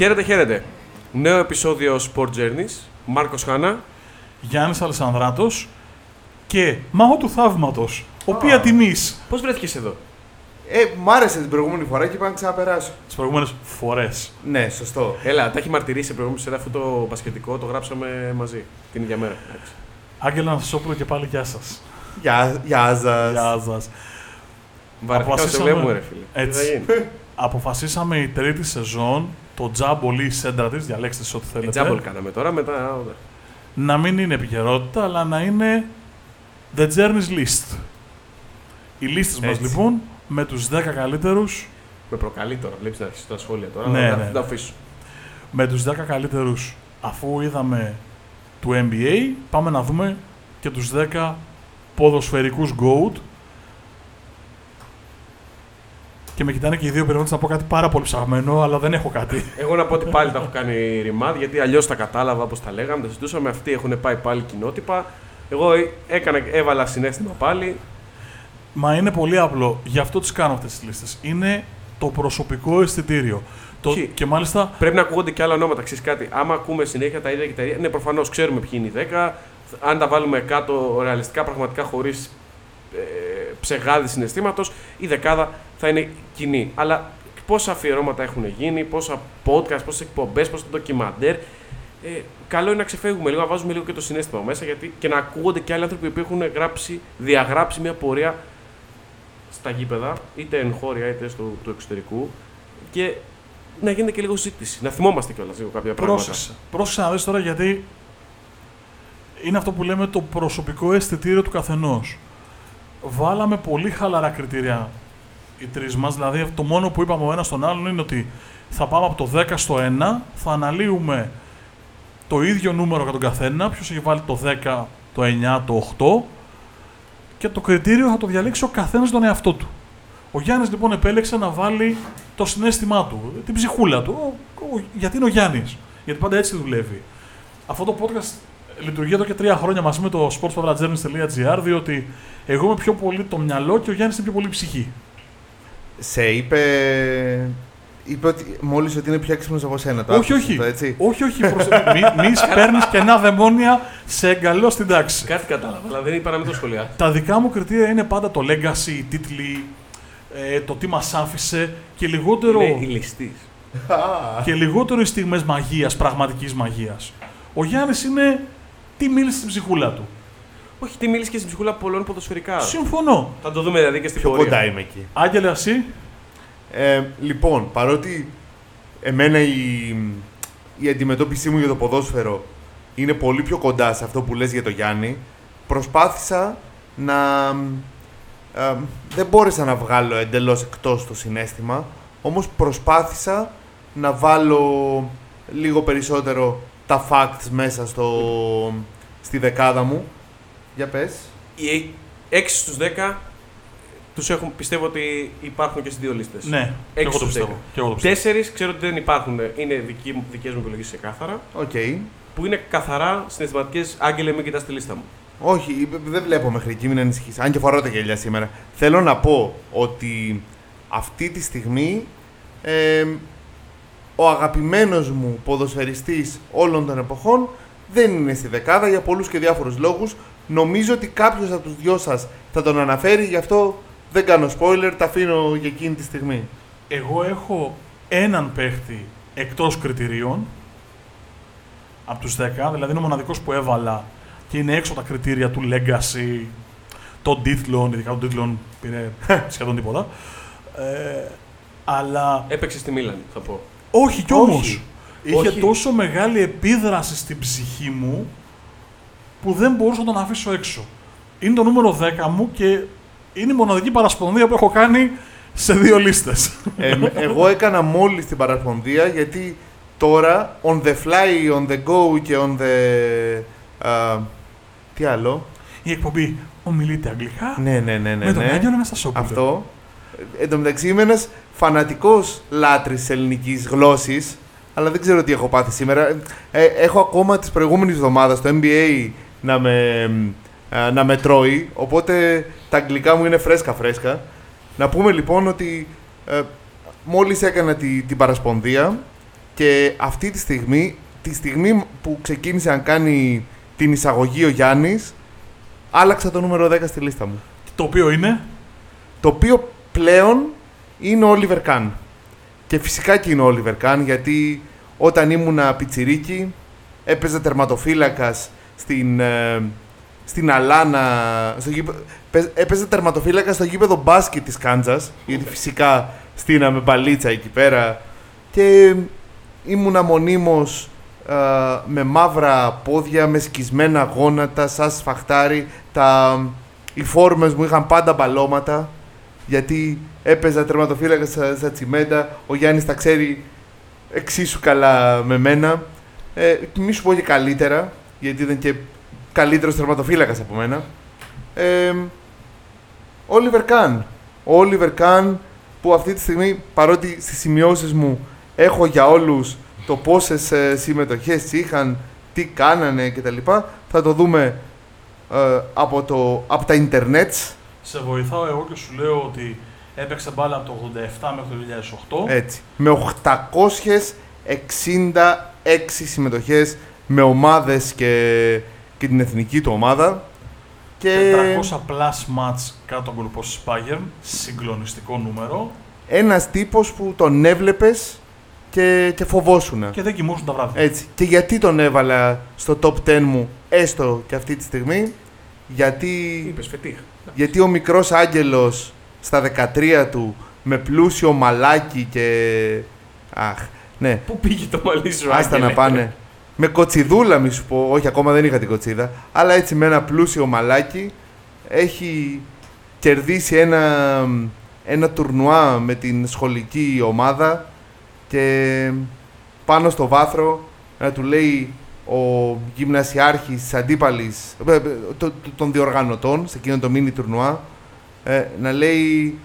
Χαίρετε, χαίρετε. Νέο επεισόδιο Sport Journeys. Μάρκος Χάνα. Γιάννης Αλεσανδράτο και μάγο του θαύματος. Οποία τιμής Πώς βρέθηκες εδώ, Ε, μ' άρεσε την προηγούμενη φορά και είπα να ξαναπεράσω. τις προηγούμενες φορές. Ναι, σωστό. Έλα, τα έχει μαρτυρήσει σε προηγούμενη σειρά αυτό το πασχετικό, το γράψαμε μαζί την ίδια μέρα. Εντάξει. Άγγελα Ανθισόπουλο και πάλι γεια σας. Γεια, γεια σας. Γεια σας. Βαρεθήκα σε Αποφασίσαμε- βλέπουμε, ρε φίλε. Τι θα Έτσι. γίνει; Αποφασίσαμε η τρίτη σεζόν, το τζάμπολ ή η σέντρα της, διαλέξτε σε ό,τι θέλετε. Τζάμπολ κάναμε τώρα, μετά. να μην είναι επικαιρότητα, αλλά να είναι The Journey's List. Οι λίστες μας Έτσι. λοιπόν με τους 10 καλύτερους, Με προκαλεί τώρα, βλέπεις να αρχίσει τα σχόλια τώρα. Ναι, θα, ναι. θα τα αφήσω. με τους 10 καλύτερους αφού είδαμε του NBA, πάμε να δούμε και τους 10 ποδοσφαιρικούς GOAT. Και με κοιτάνε και οι δύο περιμένουν να πω κάτι πάρα πολύ ψαγμένο, αλλά δεν έχω κάτι. Εγώ να πω ότι πάλι τα έχω κάνει ρημάδ, γιατί αλλιώς τα κατάλαβα όπως τα λέγαμε, τα συζητούσαμε. Αυτοί έχουν πάει πάλι κοινότυπα. Εγώ ε- έκανα, έβαλα συνέστημα πάλι. Μα είναι πολύ απλό. Γι' αυτό τις κάνω αυτές τις λίστες. Είναι το προσωπικό αισθητήριο. Το, Όχι. και μάλιστα Πρέπει να ακούγονται και άλλα ονόματα. Ξέρεις κάτι, άμα ακούμε συνέχεια τα ίδια και τα ίδια, ναι, προφανώς ξέρουμε ποιοι είναι οι 10. Αν τα βάλουμε κάτω ρεαλιστικά, πραγματικά χωρίς ε, ψεγάδι συναισθήματος, η δεκάδα θα είναι κοινή. Αλλά πόσα αφιερώματα έχουν γίνει, πόσα podcast, πόσες εκπομπές, πόσα ντοκιμαντέρ. Ε, καλό είναι να ξεφεύγουμε λίγο, να βάζουμε λίγο και το συνέστημα μέσα γιατί, και να ακούγονται και άλλοι άνθρωποι που έχουν γράψει, διαγράψει μια πορεία στα γήπεδα, είτε εγχώρια είτε στο, του εξωτερικού και να γίνεται και λίγο ζήτηση. Να θυμόμαστε κιόλας λίγο κάποια πράγματα. πρόσεξε. Πρόσεξε να δεις τώρα γιατί είναι αυτό που λέμε το προσωπικό αισθητήριο του καθενός. Βάλαμε πολύ χαλαρά κριτήρια οι τρεις μας, δηλαδή το μόνο που είπαμε ο ένας στον άλλον είναι ότι θα πάμε από το 10 στο 1, θα αναλύουμε το ίδιο νούμερο για τον καθένα, ποιος έχει βάλει το 10, το 9, το 8 και το κριτήριο θα το διαλέξει ο καθένας τον εαυτό του. Ο Γιάννης λοιπόν επέλεξε να βάλει το συνέστημά του, την ψυχούλα του, ο- ο- γιατί είναι ο Γιάννης, γιατί πάντα έτσι δουλεύει. Αυτό το podcast λειτουργεί εδώ και τρία χρόνια μαζί με το sportspavlajourneys.gr διότι εγώ είμαι πιο πολύ το μυαλό και ο Γιάννης είναι πιο πολύ η ψυχή. Σε είπε... Είπε ότι μόλις ότι είναι πιο έξυπνος από σένα. Το όχι, άκουσες όχι. Το, έτσι; όχι, όχι. Προς... μη μη παίρνει κενά δαιμόνια σε εγκαλώ στην τάξη. Κάτι κατάλαβα, αλλά δεν είπα να μην το σχολιάσω. Τα δικά μου κριτήρια είναι πάντα το legacy, οι τίτλοι, ε, το τι μας άφησε και λιγότερο, Είναι η ληστή. και λιγότερο οι στιγμές μαγείας, πραγματικής μαγείας. Ο Γιάννης είναι τι μίλησε στην ψυχούλα του. Όχι, τι μίλησες και στην ψυχούλα πολλών ποδοσφαιρικά. Συμφωνώ. Θα το δούμε δηλαδή και στην Πιο πορεία. κοντά είμαι εκεί. Άγγελε, εσύ; Ε, λοιπόν, παρότι εμένα η, η αντιμετώπιση μου για το ποδόσφαιρο είναι πολύ πιο κοντά σε αυτό που λες για το Γιάννη, προσπάθησα να... ε, δεν μπόρεσα να βγάλω εντελώς εκτός το συναίσθημα, όμως προσπάθησα να βάλω λίγο περισσότερο τα facts μέσα στο, στη δεκάδα μου. Για πες. Οι 6 στους 10 τους έχουν, πιστεύω ότι υπάρχουν και στις δύο λίστες. Ναι, και εγώ το στους πιστεύω. δέκα. Και εγώ το πιστεύω. Τέσσερις ξέρω ότι δεν υπάρχουν, είναι δική, μου- δικές μου επιλογές ξεκάθαρα. Οκ. Που είναι καθαρά συναισθηματικές. Άγγελε, μην κοιτάς τη λίστα μου. Όχι, δεν βλέπω μέχρι εκεί, μην ανησυχείς. Αν και φοράω τα γυαλιά σήμερα. Θέλω να πω ότι αυτή τη στιγμή ε, ο αγαπημένος μου ποδοσφαιριστής όλων των εποχών δεν είναι στη δεκάδα για πολλούς και διάφορους λόγους. Νομίζω ότι κάποιος από τους δυο σας θα τον αναφέρει, γι' αυτό δεν κάνω spoiler, τα αφήνω για εκείνη τη στιγμή. Εγώ έχω έναν παίχτη εκτός κριτηρίων από τους 10, δηλαδή είναι ο μοναδικός που έβαλα και είναι έξω τα κριτήρια του legacy, των τίτλων, ειδικά των τίτλων πήρε σχεδόν τίποτα. Ε, αλλά Έπαιξε στη Μίλαν, θα πω. όχι κι Όχι. όμως. Είχε Όχι. τόσο μεγάλη επίδραση στην ψυχή μου που δεν μπορούσα να τον αφήσω έξω. Είναι το νούμερο 10 μου και είναι η μοναδική παρασπονδία που έχω κάνει σε δύο λίστες. Ε, εγώ έκανα μόλις την παρασπονδία γιατί τώρα on the fly, on the go και on the... α, τι άλλο; Η εκπομπή ομιλείται αγγλικά Ναι, ναι, ναι, ναι. με τον ναι. Άγγελο Αναστασόπουλο. Αυτό. Ε, Εν τω μεταξύ είμαι ένας φανατικός λάτρης της ελληνικής γλώσσης αλλά δεν ξέρω τι έχω πάθει σήμερα. Ε, έχω ακόμα της προηγούμενης εβδομάδας το NBA να με, ε, να με τρώει, οπότε τα αγγλικά μου είναι φρέσκα φρέσκα. Να πούμε λοιπόν ότι ε, μόλις έκανα τη, την παρασπονδία Και αυτή τη στιγμή, τη στιγμή που ξεκίνησε να κάνει την εισαγωγή ο Γιάννης, άλλαξα το νούμερο 10 στη λίστα μου. Το οποίο είναι; Το οποίο πλέον είναι ο Oliver Kahn. Και φυσικά και είναι ο Oliver Kahn, γιατί όταν ήμουνα πιτσιρίκι, έπαιζε τερματοφύλακας στην, ε, στην Αλάνα, στο γήπεδο, παί- έπαιζε τερματοφύλακα στο γήπεδο μπάσκετ της Κάντζας, γιατί φυσικά στείναμε μπαλίτσα εκεί πέρα. Και ήμουνα μονίμως ε, με μαύρα πόδια, με σκισμένα γόνατα, σαν σφαχτάρι, τα, οι φόρμες μου είχαν πάντα μπαλώματα γιατί έπαιζα τερματοφύλακα στα, στα τσιμέντα, ο Γιάννης τα ξέρει εξίσου καλά με μένα. Ε, μη σου πω και καλύτερα, γιατί ήταν και καλύτερος τερματοφύλακας από μένα. Ε, Oliver Kahn. Ο Oliver Kahn που αυτή τη στιγμή, παρότι στις σημειώσεις μου έχω για όλους το πόσες ε, συμμετοχές είχαν, τι κάνανε κτλ. Θα το δούμε ε, από, το, από τα ίντερνετς. Σε βοηθάω εγώ και σου λέω ότι έπαιξε μπάλα από το 87 μέχρι το 2008. Έτσι. Με 866 συμμετοχές με ομάδες και, και την εθνική του ομάδα. Και 400 plus match κάτω από γκολ της Bayern. Συγκλονιστικό νούμερο. ένας τύπος που τον έβλεπες και, και φοβόσουνα. Και δεν κοιμούσουν τα βράδια. Έτσι. Και γιατί τον έβαλα στο top 10 μου έστω και αυτή τη στιγμή. Γιατί, Είπες φετίχ. γιατί ο μικρός άγγελος στα 13 του με πλούσιο μαλάκι και... Αχ, ναι, Πού πήγε το μαλλί σου, Άστα Άγγελε; να πάνε. Με κοτσιδούλα, μη σου πω. Όχι, ακόμα δεν είχα την κοτσίδα. Αλλά έτσι με ένα πλούσιο μαλάκι έχει κερδίσει ένα, ένα τουρνουά με την σχολική ομάδα και πάνω στο βάθρο να του λέει ο γυμνασιάρχης της αντίπαλης ε, ε, το- το- των διοργανωτών σε εκείνο το μίνι τουρνουά ε, να λέει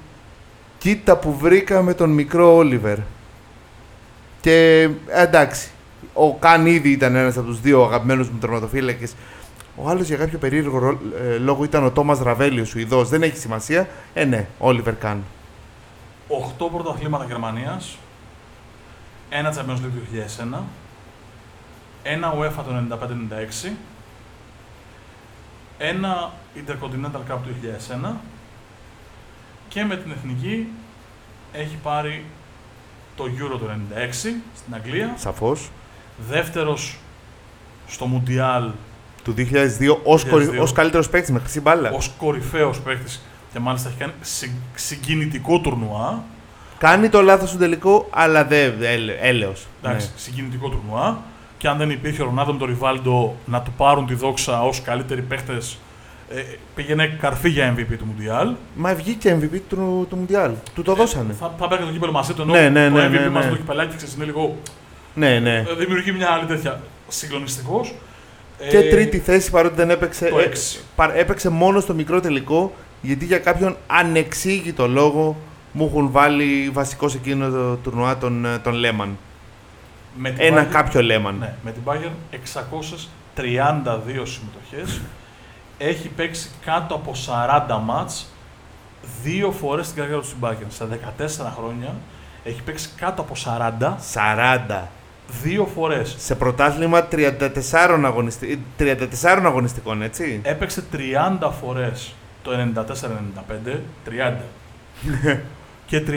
κοίτα που βρήκαμε τον μικρό Όλιβερ και ε, εντάξει, ο Καν ήδη ήταν ένας από τους δύο αγαπημένους μου τερματοφύλακες. Ο άλλος για κάποιο περίεργο ρο- ε, λόγο ήταν ο Τόμας Ραβέλιος, Σουηδό. Δεν έχει σημασία. Ε, ναι, Όλιβερ Καν. 8 πρωταθλήματα Γερμανίας, ένα Champions League του 2001, ένα UEFA το 95-96, ένα Intercontinental Cup του 2001 και με την εθνική έχει πάρει το Euro το 96 στην Αγγλία, Σαφώς. Δεύτερος στο Mundial Του 2002 ως 2002. ως καλύτερος παίκτης με χρυσή μπάλα. ως κορυφαίος παίκτης και μάλιστα έχει κάνει συ- συγκινητικό τουρνουά. Κάνει το λάθος του τελικό, αλλά δεν. Έλεος. Εντάξει, συγκινητικό τουρνουά. Και αν δεν υπήρχε ο Ρονάδο με τον Ριβάλντο να του πάρουν τη δόξα ως καλύτεροι παίχτε, ε, πήγαινε καρφί για MVP του Μουντιάλ. Μα βγήκε MVP του, του Μουντιάλ. Του το δώσανε. Θα, θα παίρνει το κύπελο μαζί του ενώ Ναι, ναι, το ναι, MVP ναι, μας ναι. το κυπελάκι ξέρεις, είναι λίγο. Ναι, ναι. ε, δημιουργεί μια άλλη τέτοια. Συγκλονιστικός. Και τρίτη θέση παρότι δεν έπαιξε. το ε, έξι. πα- έπαιξε μόνο στο μικρό τελικό γιατί για κάποιον ανεξήγητο λόγο μου έχουν βάλει βασικός σε εκείνο το τουρνουά τον, ε, τον Λέμαν. Με την Ένα Bayern- κάποιο Λέμαν. Ναι, με την Bayern 632 συμμετοχές. Έχει παίξει κάτω από 40 μάτς δύο φορές στην καριέρα του στην Bayern. Σε 14 χρόνια έχει παίξει κάτω από 40 40. Δύο φορές. Σε πρωτάθλημα 34, αγωνιστι... 34 αγωνιστικών, έτσι. Έπαιξε 30 φορές το 94-95, 30. και 38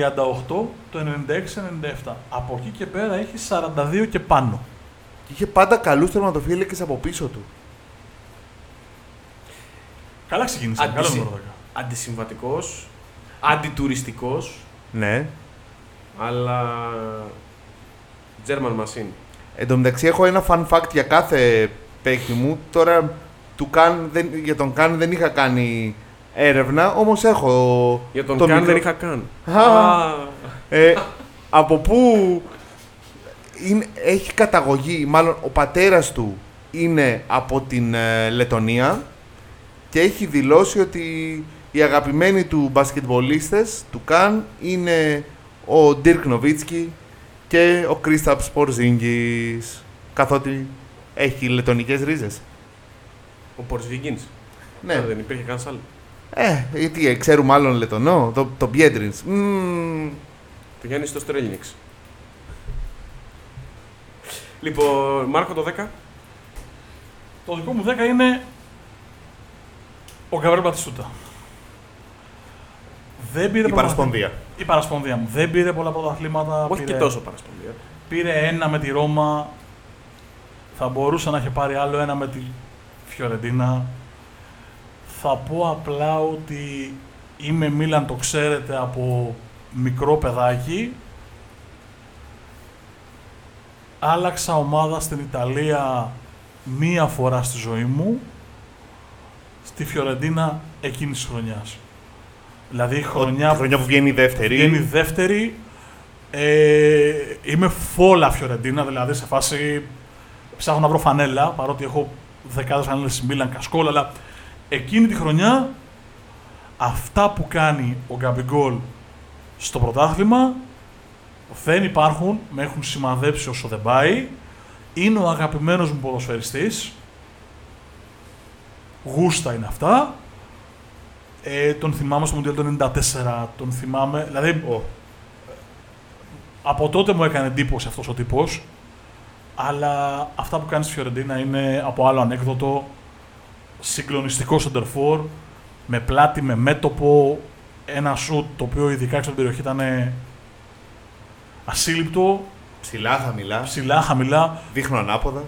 το 96-97. Από εκεί και πέρα έχει 42 και πάνω. Και είχε πάντα καλούς τερματοφύλακες από πίσω του. Καλά ξεκίνησε. Καλό Αντισυ- νούμερο 10. Αντισυμβατικός, αντιτουριστικός, Ναι. αλλά German machine. Εν τω μεταξύ έχω ένα fun fact για κάθε παίκτη μου. Τώρα του Καν, δεν, για τον Καν δεν είχα κάνει έρευνα, όμως έχω Για τον το Καν μικρό- δεν είχα καν. Α. Ε, από πού είναι, έχει καταγωγή, μάλλον ο πατέρας του είναι από την ε, Λετωνία και έχει δηλώσει ότι οι αγαπημένοι του μπασκετμπολίστες του Καν είναι ο Dirk Nowitzki και ο Kristaps Porzingis καθότι έχει λετωνικές ρίζες. Ο Porzingis. Ναι. Α, Δεν υπήρχε κανένας άλλος. Ε, γιατί ε, ξέρουμε άλλον Λετωνό, το, το Biedrins. Μμμ, Το Γιάννη στο Στρέλνιξ. Λοιπόν, Μάρκο το 10. Το δικό μου 10 είναι ο Γκαβρέλ Μπατιστούτα. Δεν πήρε Η πολλά- παρασπονδία. Η παρασπονδία μου. Δεν πήρε πολλά πρωταθλήματα. Όχι πήρε... και τόσο παρασπονδία. Πήρε ένα με τη Ρώμα. Θα μπορούσε να έχει πάρει άλλο ένα με τη Φιωρεντίνα. Θα πω απλά ότι είμαι Μίλαν, το ξέρετε, από μικρό παιδάκι. Άλλαξα ομάδα στην Ιταλία μία φορά στη ζωή μου. Στη Φιωρεντίνα εκείνης της χρονιάς. Δηλαδή χρονιά Τη χρονιά που βγαίνει η δεύτερη. Βγαίνει η δεύτερη. Ε, είμαι φόλα Φιωρεντίνα, δηλαδή σε φάση ψάχνω να βρω φανέλα, παρότι έχω δεκάδες φανέλες στη Μίλαν Κασκόλ, αλλά εκείνη τη χρονιά αυτά που κάνει ο Γκαμπιγκόλ στο πρωτάθλημα δεν υπάρχουν, με έχουν σημαδέψει όσο δεν πάει. Είναι ο αγαπημένος μου ποδοσφαιριστής. Γούστα είναι αυτά. Ε, τον θυμάμαι στο Μουντιάλ το 94, τον θυμάμαι, δηλαδή Ω, από τότε μου έκανε εντύπωση αυτός ο τύπος, αλλά αυτά που κάνεις στη Φιωρεντίνα είναι από άλλο ανέκδοτο, συγκλονιστικός σεντερφόρ, με πλάτη, με μέτωπο, ένα σουτ το οποίο ειδικά έξω από την περιοχή ήταν ασύλληπτο, Ψηλά, χαμηλά. ψηλά, χαμηλά. Δείχνω ανάποδα.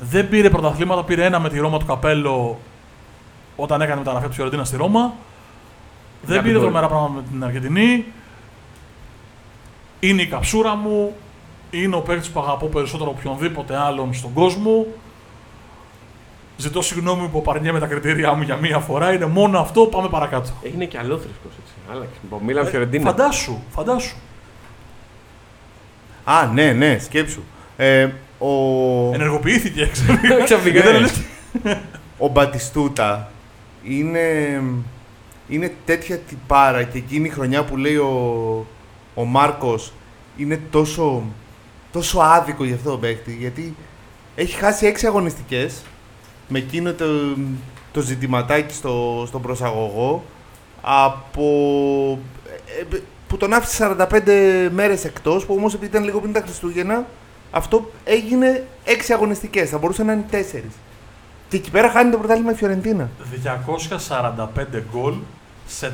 Δεν πήρε πρωταθλήματα, πήρε ένα με τη Ρώμα του Καπέλο όταν έκανε μεταγραφή από τη Φιωρεντίνα στη Ρώμα. Δεν Για πήρε τον τρομερά πράγματα με την Αργεντινή. Είναι η καψούρα μου. Είναι ο παίκτης που αγαπώ περισσότερο από οποιονδήποτε άλλον στον κόσμο. Ζητώ συγγνώμη που παρνιέμαι με τα κριτήριά μου για μία φορά. Είναι μόνο αυτό. Πάμε παρακάτω. Έγινε και αλόθρησκο έτσι. Άλλαξε. Από Μίλαν Ε, Φιωρεντίνα. Φαντάσου, φαντάσου. Α, ναι, ναι, σκέψου. Ε, ο, Ενεργοποιήθηκε, ξέρω. Ξαφνικά. Ήταν ε. λες- ο Μπατιστούτα είναι, είναι τέτοια τυπάρα και εκείνη η χρονιά που λέει ο, ο Μάρκος είναι τόσο, τόσο άδικο για αυτό το παίκτη γιατί έχει χάσει έξι αγωνιστικές με εκείνο το, το ζητηματάκι στο, στον προσαγωγό από, ε, ε, που τον άφησε 45 μέρες εκτός που όμως επειδή ήταν λίγο πριν τα Χριστούγεννα αυτό έγινε έξι αγωνιστικές, θα μπορούσε να είναι τέσσερις. Και εκεί πέρα χάνει το πρωτάθλημα η Φιωρεντίνα. 245 γκολ σε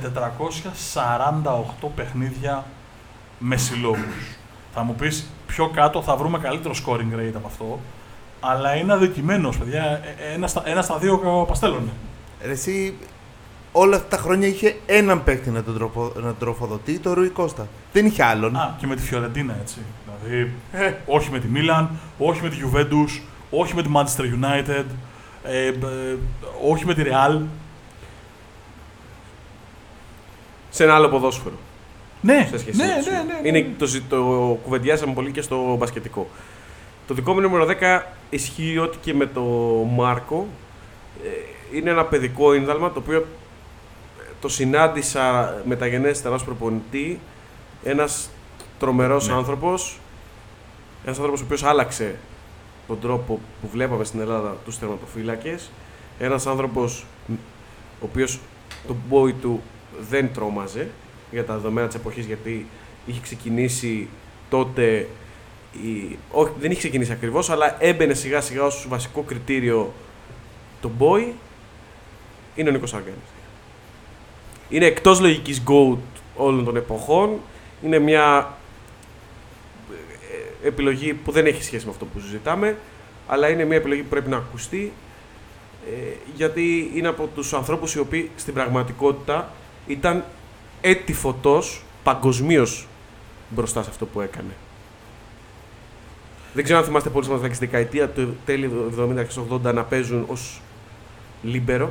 448 παιχνίδια με συλλόγους. Θα μου πεις πιο κάτω θα βρούμε καλύτερο scoring rate από αυτό, αλλά είναι αδικημένος, παιδιά. Ε, Ένα στα, ένα στα δύο παστέλωνε. Ρε, Εσύ όλα αυτά τα χρόνια είχε έναν παίκτη να τον, τροφο, να τον τροφοδοτεί, το Ρουί Κώστα. Δεν είχε άλλον. Α, και με τη Φιωρεντίνα, έτσι. Δηλαδή, ε, όχι με τη Μίλαν, όχι με τη Juventus, όχι με τη Manchester United, ε, ε, όχι με τη Real. Σε ένα άλλο ποδόσφαιρο. Ναι, σε σχέση ναι, με τους ναι, δύο. ναι, ναι. Είναι, το, ζη- το κουβεντιάσαμε πολύ και στο μπασκετικό. Το δικό μου νούμερο 10 ισχύει ότι και με το Μάρκο. Ε, είναι ένα παιδικό ίνδαλμα το οποίο ε, το συνάντησα μεταγενέστερα ως προπονητή. Ένας τρομερός Ναι. άνθρωπος. Ένας άνθρωπος ο οποίος άλλαξε τον τρόπο που βλέπαμε στην Ελλάδα τους τερματοφύλακες. Ένας άνθρωπος μ, ο οποίος το μπόι του δεν τρόμαζε για τα δεδομένα της εποχής γιατί είχε ξεκινήσει τότε η... όχι, δεν είχε ξεκινήσει ακριβώς αλλά έμπαινε σιγά σιγά ως βασικό κριτήριο το boy είναι ο Νίκος Αργάνης. Είναι εκτός λογικής GOAT όλων των εποχών είναι μια ε, επιλογή που δεν έχει σχέση με αυτό που συζητάμε αλλά είναι μια επιλογή που πρέπει να ακουστεί ε, γιατί είναι από τους ανθρώπους οι οποίοι στην πραγματικότητα ήταν έτη φωτός παγκοσμίως μπροστά σε αυτό που έκανε. Δεν ξέρω αν θυμάστε πολύ σημαντικά στη δεκαετία του τέλη 70-80 να παίζουν ως λίμπερο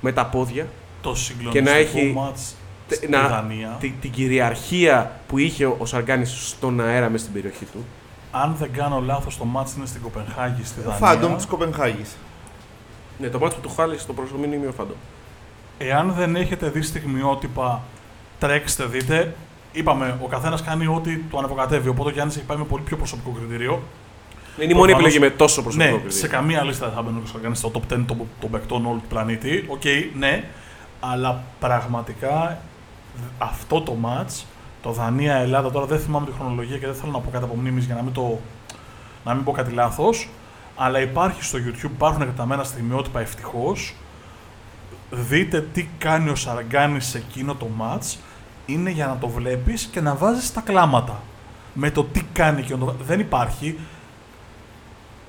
με τα πόδια. Το συγκλονιστικό Και να έχει- μάτς τε- στη να- Δανία. Τη, την κυριαρχία που είχε ο Σαργκάνης στον αέρα μέσα στην περιοχή του. Αν δεν κάνω λάθος, το μάτς είναι στην Κοπενχάγη, στη Ο Δανία. Φάντομ της Κοπενχάγης. Ναι, το ματς που του χάρισε το προσωνύμιο είναι ο Φάντομ. Εάν δεν έχετε δει στιγμιότυπα, τρέξτε, δείτε. Είπαμε, ο καθένας κάνει ό,τι του ανεβοκατεύει. Οπότε ο Γιάννης έχει πάει με πολύ πιο προσωπικό κριτήριο. Είναι η μόνη Προφανώς- επιλογή με τόσο προσωπικό ναι, κριτήριο. σε καμία λίστα δεν θα μπαίνει ο Γιάννης στο top 10 των, των παικτών όλου του πλανήτη. Οκ, ναι. Αλλά πραγματικά αυτό το match, το Δανία-Ελλάδα, τώρα δεν θυμάμαι τη χρονολογία και δεν θέλω να πω κάτι από μνήμης για να μην το να μην πω κάτι λάθος. Αλλά υπάρχει στο YouTube, υπάρχουν εκταμένα στιγμιότυπα ευτυχώς. Δείτε τι κάνει ο Σαργκάνη σε εκείνο το match. Είναι για να το βλέπεις και να βάζεις τα κλάματα. Με το τι κάνει και δεν υπάρχει.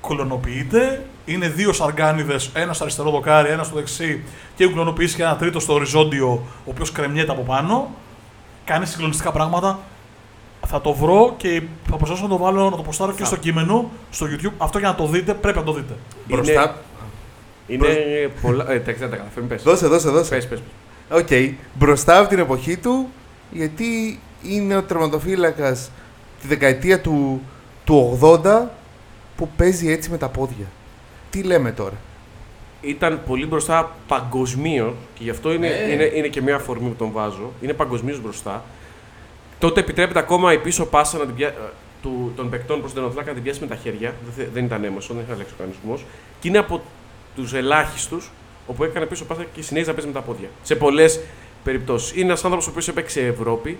Κολονοποιείται. Είναι δύο σαργάνιδε, ένας στο αριστερό δοκάρι, ένας στο δεξί και έχουν κλωνοποιήσει και ένα τρίτο στο οριζόντιο, ο οποίος κρεμιέται από πάνω. Κάνει συγκλονιστικά πράγματα. Θα το βρω και θα προσπαθήσω να το βάλω να το ποστάρω και στο κείμενο, στο YouTube. Αυτό για να το δείτε, πρέπει να το δείτε. Μπροστά. Είναι πολλά. Ε, εντάξει, δεν τα καταφέρνει. Πες. Δώσε, δώσε, δώσε. Πες, πες. Οκ. Μπροστά από την εποχή του, γιατί είναι ο τερματοφύλακας τη δεκαετία του, του 80 που παίζει έτσι με τα πόδια. Τι λέμε τώρα; Ήταν πολύ μπροστά παγκοσμίως και γι' αυτό είναι, Ε. είναι, είναι και μια αφορμή που τον βάζω. Είναι παγκοσμίως μπροστά. Τότε επιτρέπεται ακόμα η πίσω πάσα να την πια... ε, του, των παικτών προς τον τερματοφύλακα να την πιάσει με τα χέρια. Δεν, θε- δεν ήταν έμεσο, δεν είχε αλλάξει ο κανονισμός. Και είναι από τους ελάχιστους όπου έκανε πίσω πάσα και συνέχιζε να παίζει με τα πόδια. Σε πολλές περιπτώσεις. Είναι ένας άνθρωπος ο οποίος έπαιξε Ευρώπη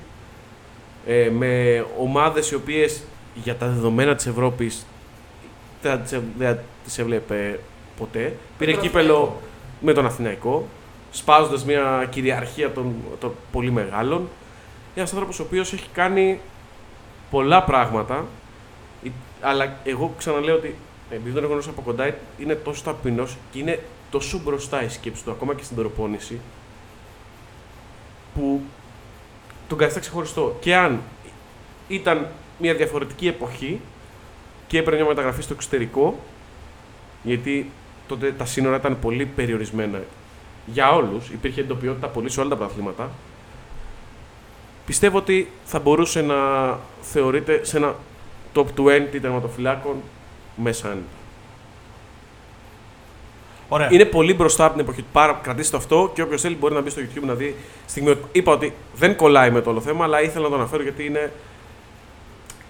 ε, με ομάδες οι οποίες για τα δεδομένα της Ευρώπης δεν τις έ- δεν τις έβλεπε ποτέ. Πήρε κύπελο με τον Αθηναϊκό, σπάζοντας μια κυριαρχία των, των πολύ μεγάλων. Ένας άνθρωπος ο οποίος έχει κάνει πολλά πράγματα, η- αλλά εγώ ξαναλέω ότι επειδή τον έχω γνωρίσει από κοντά, είναι τόσο ταπεινός και είναι τόσο μπροστά η σκέψη του, ακόμα και στην προπόνηση, που τον καθιστά ξεχωριστό. Και αν ήταν μια διαφορετική εποχή και έπαιρνε μια μεταγραφή στο εξωτερικό, γιατί τότε τα σύνορα ήταν πολύ περιορισμένα για όλους, υπήρχε εντοπιότητα πολύ σε όλα τα πρωταθλήματα, πιστεύω ότι θα μπορούσε να θεωρείται σε ένα top 20 τερματοφυλάκων μέσα αν. Ωραία. Είναι πολύ μπροστά από την εποχή του. Πάρα, κρατήστε το αυτό και όποιος θέλει μπορεί να μπει στο YouTube να δει στιγμή. Είπα ότι δεν κολλάει με το όλο θέμα, αλλά ήθελα να το αναφέρω γιατί είναι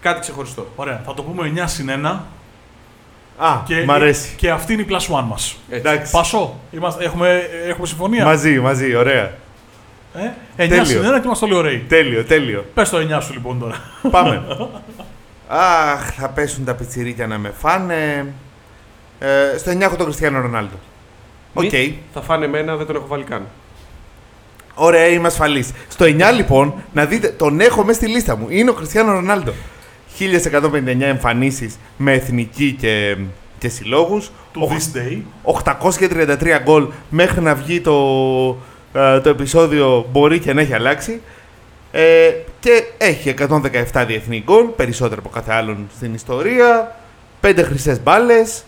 κάτι ξεχωριστό. Ωραία. Θα το πούμε 9 συν 1. Α, Και, μ' αρέσει. και αυτή είναι η plus one μας. Έτσι. Εντάξει. Πασό. Είμαστε, έχουμε, έχουμε συμφωνία; Μαζί, μαζί, ωραία. Ε; 9 Τέλειο. συν 1 και είμαστε όλοι ωραίοι. Τέλειο, τέλειο. Πες το 9 σου λοιπόν τώρα. Πάμε. Αχ, θα πέσουν τα πιτσιρίκια να με φάνε. Ε, στο 9 έχω τον Κριστιανό Ρονάλντο. Οκ. Μη- Θα φάνε εμένα, δεν τον έχω βάλει καν. Ωραία, είμαι ασφαλής. Στο 9 λοιπόν, να δείτε, τον έχω μέσα στη λίστα μου. Είναι ο Κριστιανό Ρονάλντο. 1159 εμφανίσεις με εθνική και, και συλλόγους. του this day. 833 γκολ μέχρι να βγει το, ε, το επεισόδιο μπορεί και να έχει αλλάξει. Ε, και έχει 117 διεθνή γκολ, περισσότερο από κάθε άλλον στην ιστορία. 5 χρυσές μπάλες.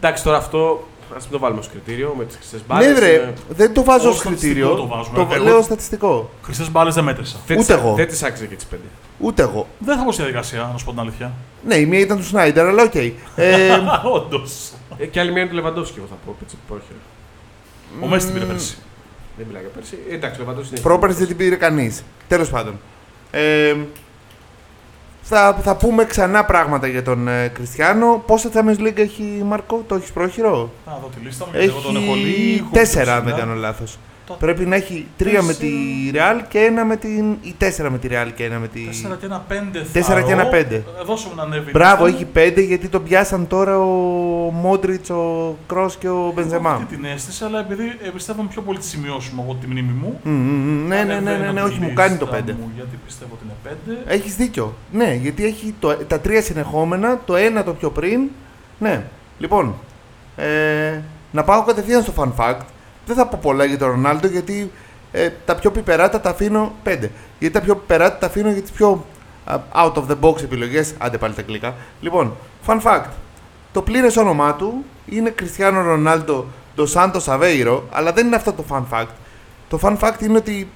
Εντάξει, τώρα αυτό ας μην το βάλουμε ως κριτήριο με τις χρυσές μπάλες. Ναι, ρε, δεν το βάζω Ως ως στατιστικό κριτήριο. το βάζουμε. Το Εγώ- λέω στατιστικό. Χρυσές μπάλες δεν μέτρησα. ούτε εγώ. Δεν τις άξιζε και τις πέντε. Ούτε εγώ. Δεν θα πω στη διαδικασία, να σου πω την αλήθεια. Ναι, η μία ήταν του Σνάιντερ, αλλά οκ. Ε, Όντως. Ε, και άλλη μία είναι του Λεβαντόφσκι, εγώ θα πω. Έτσι, πρόχειρα. Ο Μέσι την πήρε πέρσι. Δεν μιλάω για πέρσι. Ε, εντάξει, ο Λεβαντόφσκι είναι. Πρόπερση δεν την πήρε κανείς. Τέλος πάντων. Ε, θα, θα πούμε ξανά πράγματα για τον ε, Κριστιανό. Πόσα Champions League έχει Μάρκο, το έχεις πρόχειρο; Θα δω τη λίστα μου γιατί εγώ τον έχω Έχει λίγο. τέσσερα, αν πιο δεν ψηλά. κάνω λάθος. Το- Πρέπει να έχει τρία με τη Real και ένα με την. ή τέσσερα με τη Real και ένα με τη. Τέσσερα και ένα πέντε. Τέσσερα και ένα πέντε. Ε, Δώσε μου να ανέβει. η Μπράβο, λίστα. έχει πέντε γιατί τον πιάσαν τώρα ο Μόντριτς, ο Κρός και ο Έχω Μπενζεμά. αυτή την αίσθηση, αλλά επειδή εμπιστεύομαι πιο πολύ τι σημειώσει μου από τη μνήμη μου. Μμ, μμ, μμ, Ναι, ναι, ναι, ανεβαίνω ναι, ναι, τη όχι, μου κάνει το λίστα πέντε. μου, γιατί πιστεύω ότι είναι πέντε. Έχεις δίκιο. Ναι, γιατί έχει το, τα τρία συνεχόμενα, το ένα το πιο πριν. Ναι. Λοιπόν, ε, να πάω κατευθείαν στο fun fact. Δεν θα πω πολλά για τον Ρονάλντο γιατί ε, τα πιο πιπεράτα τα αφήνω πέντε. Γιατί τα πιο πιπεράτα τα αφήνω για τις πιο α, out of the box επιλογές. Άντε πάλι τα αγγλικά. Λοιπόν, fun fact. Το πλήρες όνομά του είναι Κριστιανό Ρονάλντο το Σάντο Αβέιρο, αλλά δεν είναι αυτό το fun fact. Το fun fact είναι ότι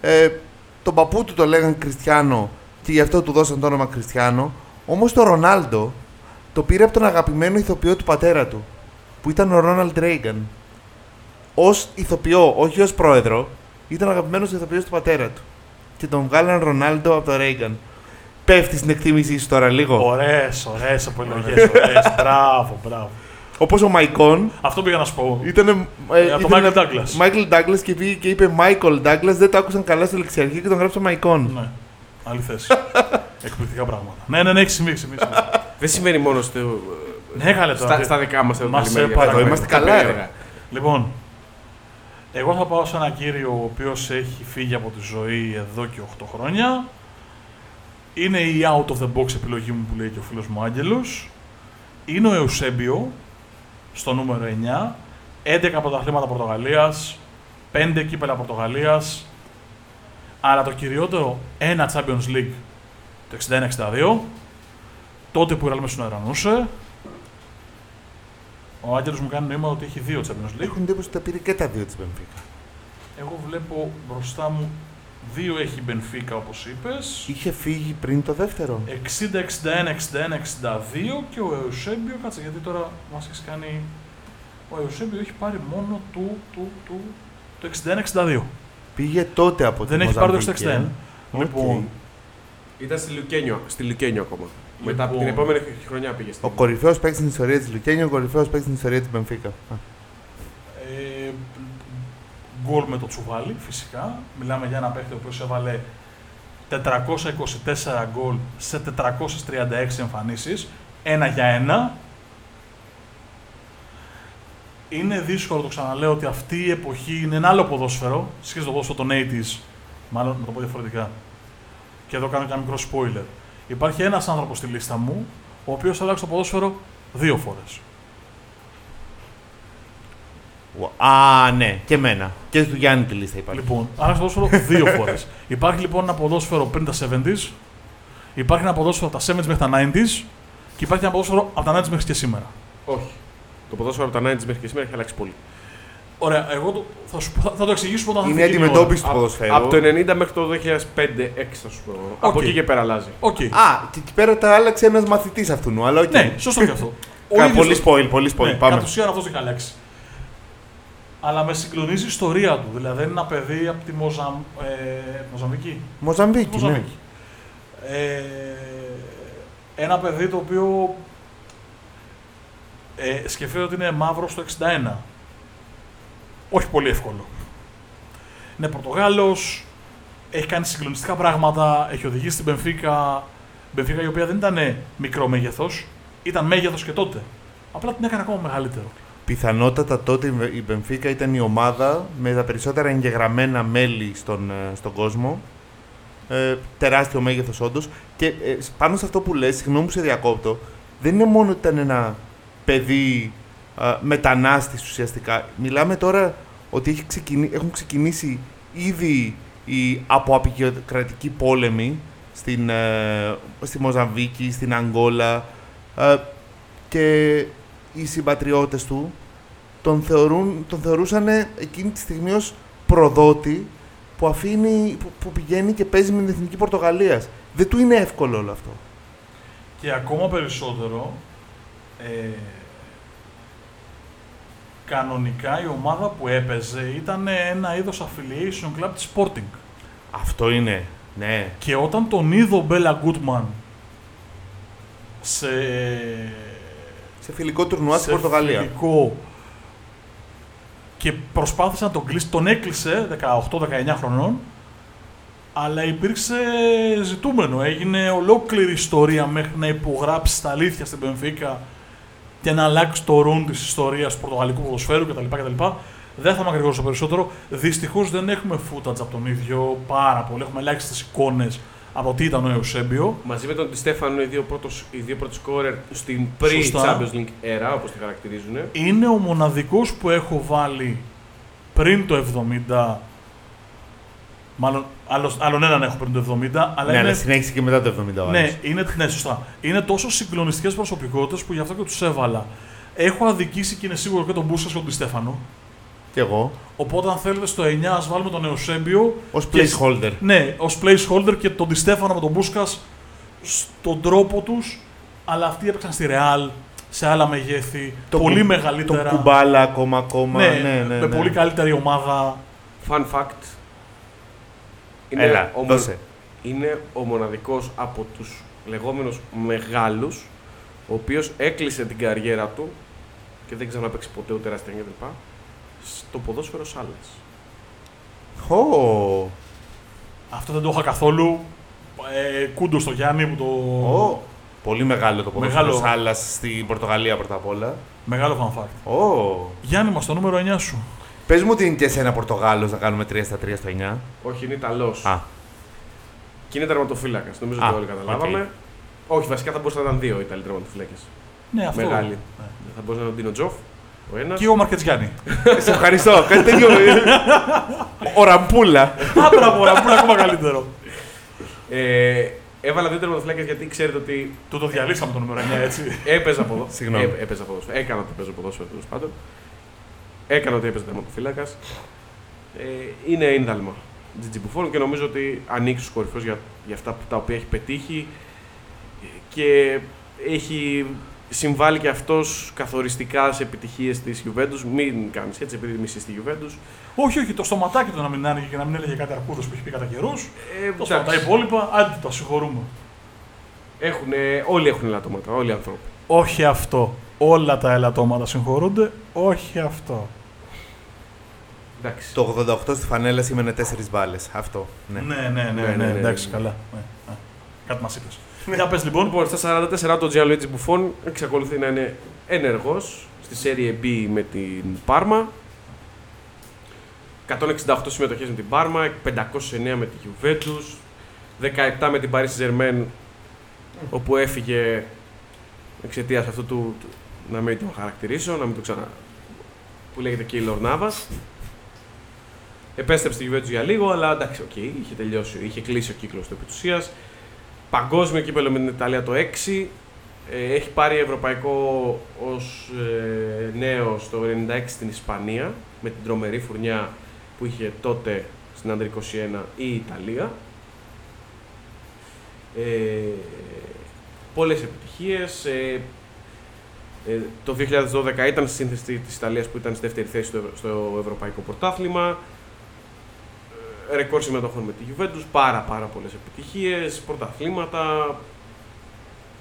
ε, τον παππού του το λέγαν Κριστιανό και γι' αυτό του δώσαν το όνομα Κριστιανό. Όμως το Ρονάλντο το πήρε από τον αγαπημένο ηθοποιό του πατέρα του, που ήταν ο Ρόναλντ Ρέιγκαν. Ω ηθοποιό, όχι ως πρόεδρο, ήταν αγαπημένος ηθοποιός του πατέρα του. Και τον βγάλαν Ρονάλντο από το Ρέιγκαν. Πέφτει στην εκτίμησή σου τώρα λίγο. Ωραίες, ωραίες επιλογές. Μπράβο, μπράβο. Όπως ο Μαϊκόν Αυτό πήγα να σου πω. ήταν. Ε, από τον Michael Douglas. Μάικλ Ντάγκλα και πήγε και είπε Μάικολ Ντάγκλα, δεν το άκουσαν καλά στο λεξιαρχείο και τον γράψα Μαϊκόν. Ναι, άλλη θέση. Εκπληκτικά πράγματα. Ναι, ναι, ναι, έχει συμβεί. έχει συμβεί. Δεν σημαίνει μόνο στο, ναι, καλέ τώρα. στα, στα δικά μας εδώ. Μας καλημέρα, σε παρακαλώ. για Είμαστε τα καλά, περίεργα. ρε. Λοιπόν, εγώ θα πάω σε ένα κύριο ο οποίος έχει φύγει από τη ζωή εδώ και 8 χρόνια. Είναι η out of the box επιλογή μου που λέει και ο φίλος μου Άγγελος. Είναι ο Εουσέμπιο, στο νούμερο 9. 11 πρωταθλήματα Πορτογαλίας, 5 κύπελα Πορτογαλίας. Αλλά το κυριότερο, ένα Champions League το 61-62. Τότε που η Real με συνορανούσε. Ο Άγγελος μου κάνει νόημα ότι έχει δύο Champions League. Έχουν εντύπωση ότι τα πήρε και τα δύο της Μπενφίκα. Εγώ βλέπω μπροστά μου δύο έχει η Μπενφίκα όπως είπες. Είχε φύγει πριν το δεύτερο. 60, 61, 61, 62 και ο Εουσέμπιο, κάτσε γιατί τώρα μας έχεις κάνει... Ο Εουσέμπιο έχει πάρει μόνο του, του, του, το 61, 62. Πήγε τότε από Δεν τη έχει πάρει το Μοζαμβίκη, 61. ε. Λοιπόν, Οκ. Ήταν στη Λουρένσο, στη Λουρένσο ακόμα. Μετά από Λοιπόν. την επόμενη χρονιά πήγε στη Ο κορυφαίος παίκτης στην ιστορία της Λουρένσο, ο κορυφαίος παίκτης στην ιστορία της Μπενφίκα. Α. ε, γκολ με το τσουβάλι φυσικά. Μιλάμε για ένα παίχτη ο οποίος έβαλε 424 γκολ σε 436 εμφανίσεις. Ένα για ένα. Είναι δύσκολο, το ξαναλέω, ότι αυτή η εποχή είναι ένα άλλο ποδόσφαιρο. Σχέση το ποδόσφαιρο των 80s, μάλλον να το πω διαφορετικά. Και εδώ κάνω και ένα μικρό spoiler. Υπάρχει ένας άνθρωπος στη λίστα μου, ο οποίος άλλαξε το ποδόσφαιρο δύο φορές. Ου- Α, ναι, και εμένα. Και του Γιάννη τη λίστα υπάρχει. Λοιπόν, άλλαξε το ποδόσφαιρο δύο φορές. Υπάρχει λοιπόν ένα ποδόσφαιρο πριν τα 70s, υπάρχει ένα ποδόσφαιρο από τα 70s μέχρι τα 90s και υπάρχει ένα ποδόσφαιρο από τα 90s μέχρι και σήμερα. Όχι. Το ποδόσφαιρο από τα 90s μέχρι και σήμερα έχει αλλάξει πολύ. Ωραία, εγώ το, θα, σου, πω- θα το εξηγήσω όταν θα Είναι έρθει εκείνη η ώρα. αντιμετώπιση του Από- ποδοσφαίρου. Από το 90 μέχρι το 2005-6 θα σου πω. Από εκεί και πέρα αλλάζει. Οκ. Α, και εκεί πέρα τα άλλαξε ένας μαθητής αυτού, αλλά οκ. Ναι, σωστό και αυτό. Ο Κα- ίδιος Πολύ το- spoil, πολύ spoil. ναι, Πάμε. Κατ' ουσίαν αυτός έχει αλλάξει. Αλλά με συγκλονίζει η ιστορία του. Δηλαδή είναι ένα παιδί από τη Μοζαμ... ε, Μοζαμβική. Μοζαμβίκη, ναι. Μοζαμβίκη. Ε, ένα παιδί το οποίο ε, σκεφτείτε ότι είναι μαύρο στο 61. Όχι πολύ εύκολο. Είναι Πορτογάλος, έχει κάνει συγκλονιστικά πράγματα, έχει οδηγήσει στην Μπενφίκα. Μπενφίκα η οποία δεν ήταν μικρό μέγεθος, ήταν μέγεθος και τότε. Απλά την έκανε ακόμα μεγαλύτερο. Πιθανότατα τότε η Μπενφίκα ήταν η ομάδα με τα περισσότερα εγγεγραμμένα μέλη στον, ε, στον κόσμο. Ε, τεράστιο μέγεθος όντως. Και ε, πάνω σε αυτό που λες, συγγνώμη που σε διακόπτω, δεν είναι μόνο ότι ήταν ένα παιδί ε, μετανάστης ουσιαστικά. Μιλάμε τώρα ότι έχει ξεκινη... έχουν ξεκινήσει ήδη οι αποαπικιοκρατικοί πόλεμοι στην, ε, στη Μοζαμβίκη, στην Αγγόλα ε, και οι συμπατριώτες του τον, θεωρούν, τον θεωρούσαν εκείνη τη στιγμή ως προδότη που, αφήνει, που, που πηγαίνει και παίζει με την Εθνική Πορτογαλίας. Δεν του είναι εύκολο όλο αυτό. Και ακόμα περισσότερο, ε, κανονικά η ομάδα που έπαιζε ήταν ένα είδος affiliation club της Sporting. Αυτό είναι, ναι. Και όταν τον είδε ο Μπέλα Γκούτμαν σε, Σε φιλικό τουρνουά στην σε Πορτογαλία. φιλικό και προσπάθησε να τον κλείσει, τον έκλεισε 18-19 χρονών, αλλά υπήρξε ζητούμενο. Έγινε ολόκληρη ιστορία μέχρι να υπογράψει τα αλήθεια στην Πενφύκα και να αλλάξει το ρουν της ιστορίας του πορτογαλικού ποδοσφαίρου κτλ. κτλ. Δεν θα με ακρηγορήσω περισσότερο. Δυστυχώς δεν έχουμε footage από τον ίδιο πάρα πολύ. Έχουμε ελάχιστες εικόνες από τι ήταν ο Εουσέμπιο. Μαζί με τον Τη Στέφανο, οι δύο, πρώτος, οι δύο πρώτοι σκόρερ στην Σωστά. pre-Champions League era, όπως τη χαρακτηρίζουν. Είναι ο μοναδικός που έχω βάλει πριν το 70. Μάλλον άλλος, άλλον έναν έχω πριν το 70, αλλά ναι, είναι, αλλά συνέχισε και μετά το 70 ο ναι, άλλος. είναι, ναι, σωστά. Είναι τόσο συγκλονιστικές προσωπικότητες που γι' αυτό και τους έβαλα. Έχω αδικήσει και είναι σίγουρο και τον Μπούσκα και τον Τη Στέφανο. Και εγώ, Οπότε, αν θέλετε, στο 9 ας βάλουμε τον Εουσέμπιο. ως Και- placeholder. Ναι, ως placeholder και τον Τη Στέφανο με τον Μπούσκας στον τρόπο τους. Αλλά αυτοί έπαιξαν στη Ρεάλ σε άλλα μεγέθη. Το πολύ κου- μεγαλύτερα. Το κουμπάλα ακόμα, ακόμα. ναι, Ναι, ναι, με ναι. πολύ καλύτερη ομάδα. Fun fact. Είναι, Έλα, ο, μο- δώσε. είναι ο μοναδικός από τους λεγόμενους μεγάλους, ο οποίος έκλεισε την καριέρα του και δεν ξαναπαίξει ποτέ ούτε εραστέχνη κτλ. Στο ποδόσφαιρο σάλας. Ω, Αυτό δεν το είχα καθόλου. Ε, κούντο στο Γιάννη που το. Ω, πολύ μεγάλο το ποδόσφαιρο Μεγάλο. Σάλλας στην Πορτογαλία πρώτα απ' όλα. Μεγάλο fan fact. Ω. Γιάννη μας, το νούμερο 9 σου. Πες μου ότι είναι και σε ένα Πορτογάλος να κάνουμε 3 στα 3 στο 9. Όχι, είναι Ιταλός. Α, Και είναι τερματοφύλακας. Νομίζω Α, ότι όλοι καταλάβαμε. Όχι, βασικά θα μπορούσαν να ήταν δύο Ιταλοί τερματοφύλακες. Ναι, αυτό. Μεγάλοι. Ναι. Θα μπορούσε να είναι ο Ντίνο Τζοφ, ο ένας. Και ο Μαρκετζιάννη. σε ευχαριστώ. Κάτι τέτοιο. Ο Ραμπούλα. Άπρα από να είναι ακόμα καλύτερο. Ε, έβαλα δύο τερματοφύλακες γιατί ξέρετε ότι Του το διαλύσαμε το νούμερο 9, έτσι. έπαιζα από εδώ. Συγγνώμη. Ε, έπαιζα ποδόσφαιρο. Έκανα ότι παίζω ποδόσφαιρο τέλος πάντων. Έκανα ότι έπαιζα τερματοφύλακα. Ε, είναι ίνδαλμα. Τζιτζι Μπουφόν και νομίζω ότι ανοίξει του κορυφαίους για, για αυτά που, τα οποία έχει πετύχει και έχει συμβάλει και αυτός καθοριστικά σε επιτυχίες της Juventus. Μην κάνεις έτσι επειδή μισείς τη Juventus. όχι, όχι, το στοματάκι του να μην άνοιγε και να μην έλεγε κάτι αρκούδος που έχει πει κατά καιρούς. Ε, Το τα εντάξει, υπόλοιπα, άντε το συγχωρούμε. έχουνε, όλοι έχουν ελαττώματα, όλοι οι άνθρωποι. Όχι αυτό. Όλα τα ελαττώματα συγχωρούνται. Όχι αυτό. Εντάξει. Το 88 στη φανέλα σήμαινε 4 μπάλες. Αυτό. Ναι. Ναι, ναι, ναι, Ναι, ναι, ναι, ναι, εντάξει, ναι. καλά. Ναι, ναι. Κάτι μας είπες. Για πες λοιπόν. Λοιπόν, στα 44 το Gianluigi Buffon εξακολουθεί να είναι ενεργός στη Serie B με την Πάρμα. 168 συμμετοχές με την Πάρμα, 509 με τη Juventus, 17 με την Paris Saint-Germain, όπου έφυγε εξαιτίας αυτού του, του- να μην το χαρακτηρίσω, να μην το ξανα... που λέγεται Keylor Navas. Επέστρεψε στη Juventus για λίγο, αλλά εντάξει, οκ, είχε τελειώσει, είχε κλείσει ο κύκλος του επί της ουσίας. Παγκόσμιο κύπελο με την Ιταλία το 6. Ε, έχει πάρει ευρωπαϊκό ως ε, νέο το 96 στην Ισπανία με την τρομερή φουρνιά που είχε τότε στην Under 21 η Ιταλία. Ε, πολλές επιτυχίες. Ε, ε, το 2012 ήταν στη σύνθεση της Ιταλίας που ήταν στη δεύτερη θέση στο, Ευρω- στο Ευρωπαϊκό Πρωτάθλημα. Ε, ρεκόρ συμμετοχών με τη Juventus, πάρα πάρα πολλές επιτυχίες, πρωταθλήματα.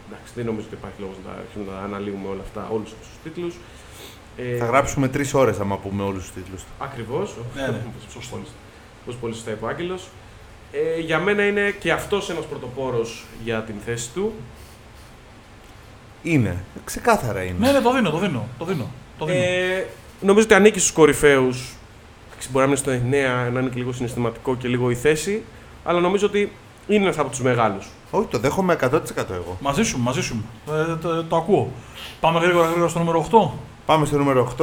Εντάξει, δεν νομίζω ότι υπάρχει λόγος να τα αρχίσουμε να αναλύουμε όλα αυτά, όλους αυτούς τους τίτλους. Ε, Θα γράψουμε 3 ώρες άμα πούμε όλους τους τίτλους. Ακριβώς. Ναι, ναι, Όπως σωστό. πολύ- Όπως πολύ σωστά είπε ο Άγγελος. Ε, για μένα είναι και αυτός ένας πρωτοπόρος για την θέση του. Είναι. Ξεκάθαρα είναι. Ναι, ναι, το δίνω, το δίνω. Το δίνω. Το δίνω. Ε, νομίζω ότι ανήκει στους κορυφαίους. Εντάξει, Μπορεί να είναι στο 9, να είναι και λίγο συναισθηματικό και λίγο η θέση. Αλλά νομίζω ότι είναι ένας από τους μεγάλους. Όχι, το δέχομαι 100% εγώ. Μαζί σου, μαζί σου. Ε, το, το ακούω. Πάμε γρήγορα γρήγορα στο νούμερο 8. Πάμε στο νούμερο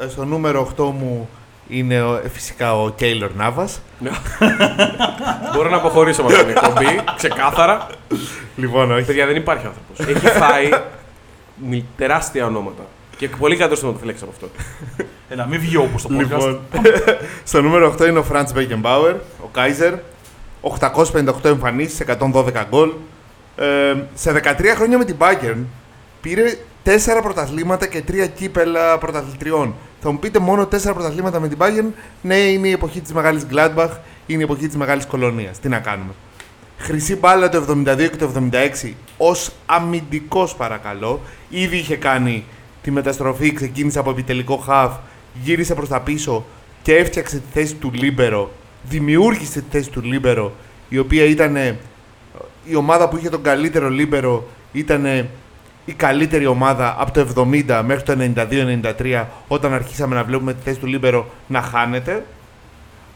8. Ε, Στο νούμερο 8 μου είναι ο- ε, φυσικά ο Κέιλορ Νάβας. Μπορώ να αποχωρήσω με αυτήν την εκπομπή, ξεκάθαρα. Λοιπόν, όχι. Παιδιά, δεν υπάρχει άνθρωπος. Έχει φάει μι- τεράστια ονόματα. Και πολύ καλύτερο στο να το φυλέξει από αυτό. Έλα, μην βγει όπως το podcast. Λοιπόν, στο νούμερο 8 είναι ο Φραντς Μπέικενμπάουερ, ο Κάιζερ. 858 εμφανίσεις, 112 γκολ. Ε, σε 13 χρόνια με την Bayern πήρε 4 πρωταθλήματα και 3 κύπελα πρωταθλητριών. Θα μου πείτε μόνο 4 πρωταθλήματα με την Bayern; Ναι, είναι η εποχή της μεγάλης Gladbach, είναι η εποχή της μεγάλης Κολωνίας. Τι να κάνουμε. Χρυσή μπάλα το 72 και το 76 ως αμυντικός παρακαλώ. Ήδη είχε κάνει τη μεταστροφή, ξεκίνησε από επιτελικό χαφ, γύρισε προς τα πίσω και έφτιαξε τη θέση του λίμπερο. Δημιούργησε τη θέση του λίμπερο, η οποία ήταν η ομάδα που είχε τον καλύτερο λίμπερο, ήταν η καλύτερη ομάδα από το 70 μέχρι το 92-93 όταν αρχίσαμε να βλέπουμε τη θέση του λίμπερο να χάνεται.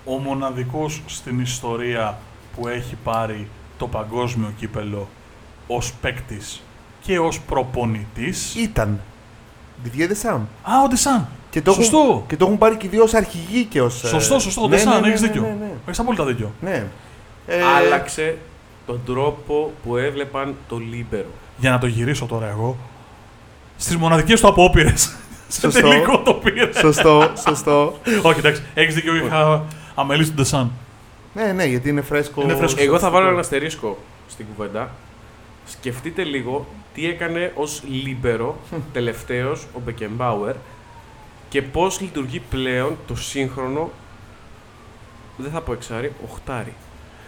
Ο μοναδικός στην ιστορία που έχει πάρει το παγκόσμιο κύπελο ως παίκτης και ως προπονητής. Ήταν. Didier Deschamps. Α, ο Ντεσάν. Και το, Σωστό. Έχουν, και το έχουν πάρει και οι δύο ως αρχηγοί και ως... ε, Σωστό, σωστό. Ο ναι, Ντεσάν, ναι, ναι, έχεις ναι, δίκιο. Ναι, ναι. Έχεις απόλυτα δίκιο. ναι. Ε, Άλλαξε τον τρόπο που έβλεπαν το Λίμπερο. Για να το γυρίσω τώρα εγώ. Στις μοναδικές του απόπειρες. Σε Σωστό. τελικό το πήρε. Σωστό, σωστό. Όχι, εντάξει, έχεις δίκιο. Είχα αμελήσει τον Ντεσάν. Ναι, ναι, γιατί είναι φρέσκο. Είναι φρέσκο. Εγώ θα βάλω ένα αστερίσκο στην κουβέντα. Σκεφτείτε λίγο τι έκανε ως Λίμπερο τελευταίος ο Μπεκεμπάουερ και πώς λειτουργεί πλέον το σύγχρονο, δεν θα πω εξάρι, οχτάρι.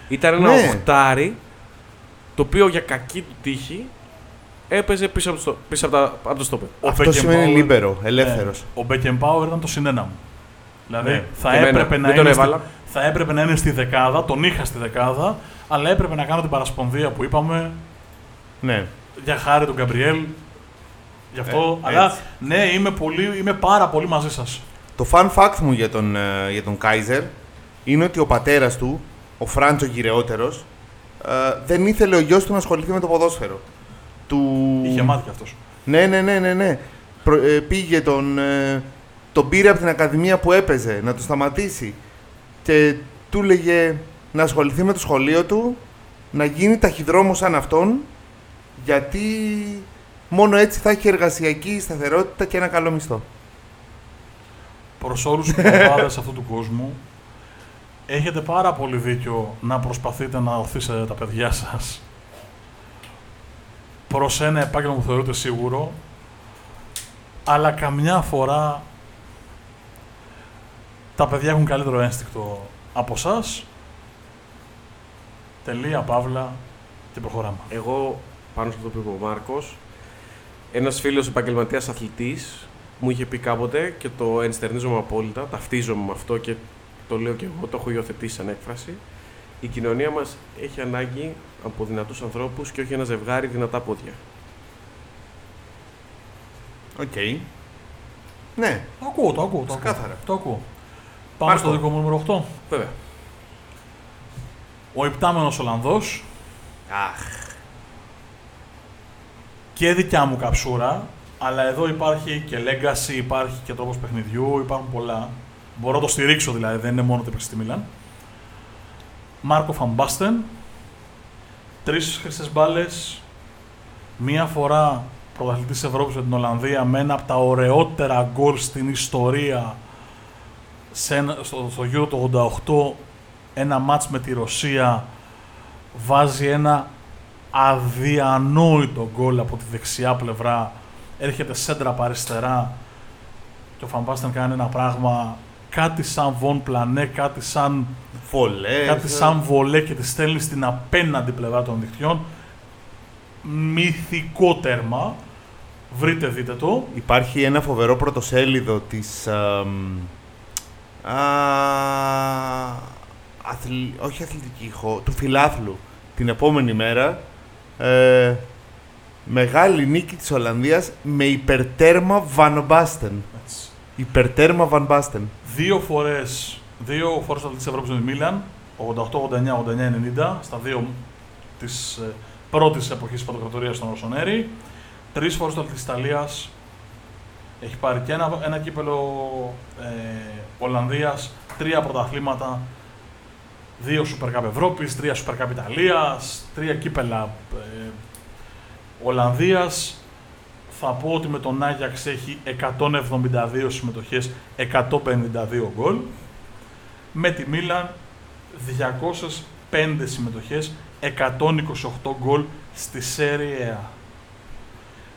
Ήταν ένα Ναι. οχτάρι το οποίο για κακή του τύχη έπαιζε πίσω από το, στο- πίσω από τα, από το στόπερ. Ο Αυτό σημαίνει Beckenbauer- λίμπερο, ελεύθερος. Ναι, ο Μπέκενπάουερ ήταν το συνένα μου. Δηλαδή Ναι. θα, Και εμένα. έπρεπε να Δεν τον είναι στη, έβαλα. θα έπρεπε να είναι στη δεκάδα, τον είχα στη δεκάδα, αλλά έπρεπε να κάνω την παρασπονδία που είπαμε Ναι. για χάρη του Γκαμπριέλ. Γι' αυτό, Ε, αλλά έτσι. ναι, είμαι, πολύ, είμαι πάρα πολύ μαζί σας. Το fun fact μου για τον, ε, για τον Κάιζερ είναι ότι ο πατέρας του, ο Φράντσο γυρεότερος, ε, δεν ήθελε ο γιος του να ασχοληθεί με το ποδόσφαιρο. Του... Είχε μάθει κι αυτός. Ναι, ναι, ναι, ναι. ναι. Προ- ε, πήγε τον, ε, τον πήρε από την ακαδημία που έπαιζε να το σταματήσει και του έλεγε να ασχοληθεί με το σχολείο του, να γίνει ταχυδρόμο σαν αυτόν, γιατί μόνο έτσι θα έχει εργασιακή σταθερότητα και ένα καλό μισθό. Προς όλους τους παπάδες αυτού του κόσμου, έχετε πάρα πολύ δίκιο να προσπαθείτε να οθήσετε τα παιδιά σας προς ένα επάγγελμα που θεωρείτε σίγουρο, αλλά καμιά φορά τα παιδιά έχουν καλύτερο ένστικτο από εσά. Τελεία, παύλα και προχωράμε. Εγώ, πάνω σε αυτό που είπε ο Μάρκος, ένας φίλος επαγγελματίας αθλητής μου είχε πει κάποτε και το ενστερνίζομαι απόλυτα, ταυτίζομαι με αυτό και το λέω και εγώ, το έχω υιοθετήσει σαν έκφραση. Η κοινωνία μας έχει ανάγκη από δυνατούς ανθρώπους και όχι ένα ζευγάρι δυνατά πόδια. Οκ. Ναι, Το ακούω, το ακούω. Το ακούω. Ξεκάθαρα. Το ακούω. Πάμε Μάρκο. στο δικό μου νούμερο 8. Βέβαια. Ο υπτάμενος Ολλανδός Αχ. και δικιά μου καψούρα, αλλά εδώ υπάρχει και legacy, υπάρχει και τρόπος παιχνιδιού, υπάρχουν πολλά. Μπορώ να το στηρίξω δηλαδή, δεν είναι μόνο ότι έπαιξε στη Μίλαν. Μάρκο Φαμπάστεν, τρεις χρυσές μπάλες, μία φορά πρωταθλητής Ευρώπης με την Ολλανδία με ένα από τα ωραιότερα γκολ στην ιστορία σε ένα, στο, στο Euro το 88 ένα μάτς με τη Ρωσία βάζει ένα αδιανόητο γκολ από τη δεξιά πλευρά. Έρχεται σέντρα από αριστερά και ο Φαμπάστεν κάνει ένα πράγμα κάτι σαν Βον Πλανέ, κάτι σαν, Βολέ. κάτι σαν βολέ και τη στέλνει στην απέναντι πλευρά των δικτυών. Μυθικό τέρμα. Βρείτε δείτε το. Υπάρχει ένα φοβερό πρωτοσέλιδο της... αμ, α, αθλη- όχι αθλητική, χω- του φιλάθλου την επόμενη μέρα. Ε, μεγάλη νίκη της Ολλανδίας με υπερτέρμα Van Basten. Έτσι. Υπερτέρμα Van Basten. δύο φορές δύο φορές αθλητής της Ευρώπης με τη Μίλαν 88, 89, 89, 90 στα δύο της ε, πρώτης εποχής παντοκρατορίας των Ρωσονέρη τρεις φορές το αθλητής της Ιταλίας έχει πάρει και ένα, ένα κύπελο ε, Ολλανδίας τρία πρωταθλήματα δύο Super Cup Ευρώπης, τρία Super Cup Ιταλίας, τρία κύπελα ε, Ολλανδίας θα πω ότι με τον Άγιαξ έχει 172 συμμετοχές, 152 γκολ. Με τη Μίλαν 205 συμμετοχές, 128 γκολ στη Serie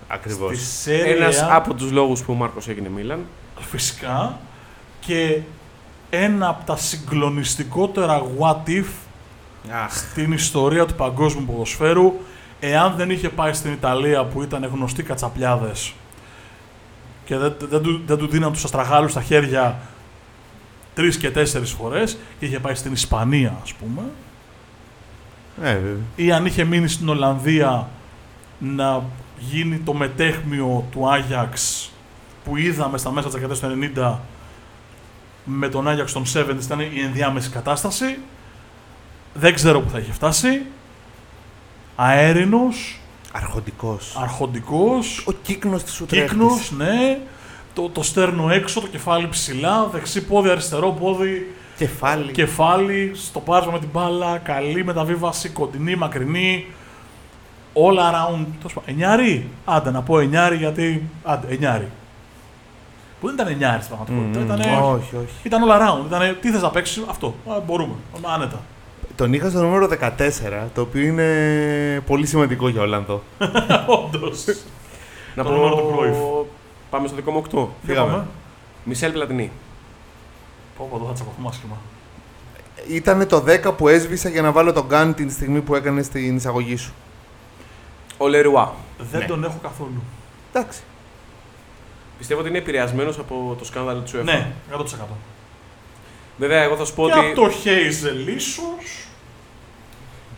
A. Ακριβώς. Στη Serie Ένας A, από τους λόγους που ο Μάρκος έγινε Μίλαν. φυσικά, και ένα από τα συγκλονιστικότερα what if Αχ, στην ιστορία του παγκόσμιου ποδοσφαίρου εάν δεν είχε πάει στην Ιταλία που ήταν γνωστοί κατσαπλιάδες και δεν, δεν, του, δεν του δίναν τους αστραγάλους στα χέρια τρεις και τέσσερις φορές και είχε πάει στην Ισπανία ας πούμε ναι, βέβαια. ή αν είχε μείνει στην Ολλανδία να γίνει το μετέχμιο του Άγιαξ που είδαμε στα μέσα της δεκαετίας του 90 με τον Άγιαξ των 70 ήταν η ενδιάμεση κατάσταση δεν ξέρω που θα είχε φτάσει αέρινος, Αρχοντικός. αρχοντικός Ο κύκνος της Ουτρέχτης. κύκνος, ναι το, το στέρνο έξω, το κεφάλι ψηλά, δεξί πόδι, αριστερό πόδι Κεφάλι. κεφάλι, στο πάρσμα με την μπάλα, καλή μεταβίβαση, κοντινή, μακρινή. All around. τέλος πάντων. Εννιάρι; Άντε να πω εννιάρι γιατί. Άντε, εννιάρι. Που δεν ήταν εννιάρις στην πραγματικότητα. Μμμ, Ήτανε- όχι, όχι. Ήταν all around. Ήτανε, τι θες να παίξεις, αυτό. Α, μπορούμε. Άνετα. Τον είχα στο νούμερο 14, το οποίο είναι πολύ σημαντικό για Ολλανδό. Όντως. Να Το νούμερο του Κρόιφ. Πάμε στο δικό μου 8. Φύγαμε. Πάμε. Μισελ Πλατινί. Πω, πω, εδώ θα τσακωθούμε άσχημα. Ήταν το 10 που έσβησα για να βάλω τον Γκάν την στιγμή που έκανε στην εισαγωγή σου. Ο Λερουά. Δεν Ναι. τον έχω καθόλου. Εντάξει. Πιστεύω ότι είναι επηρεασμένος από το σκάνδαλο του UEFA. Ναι, 100%. Βέβαια, εγώ θα σου πω Και ότι. από το Χέιζελ ίσως.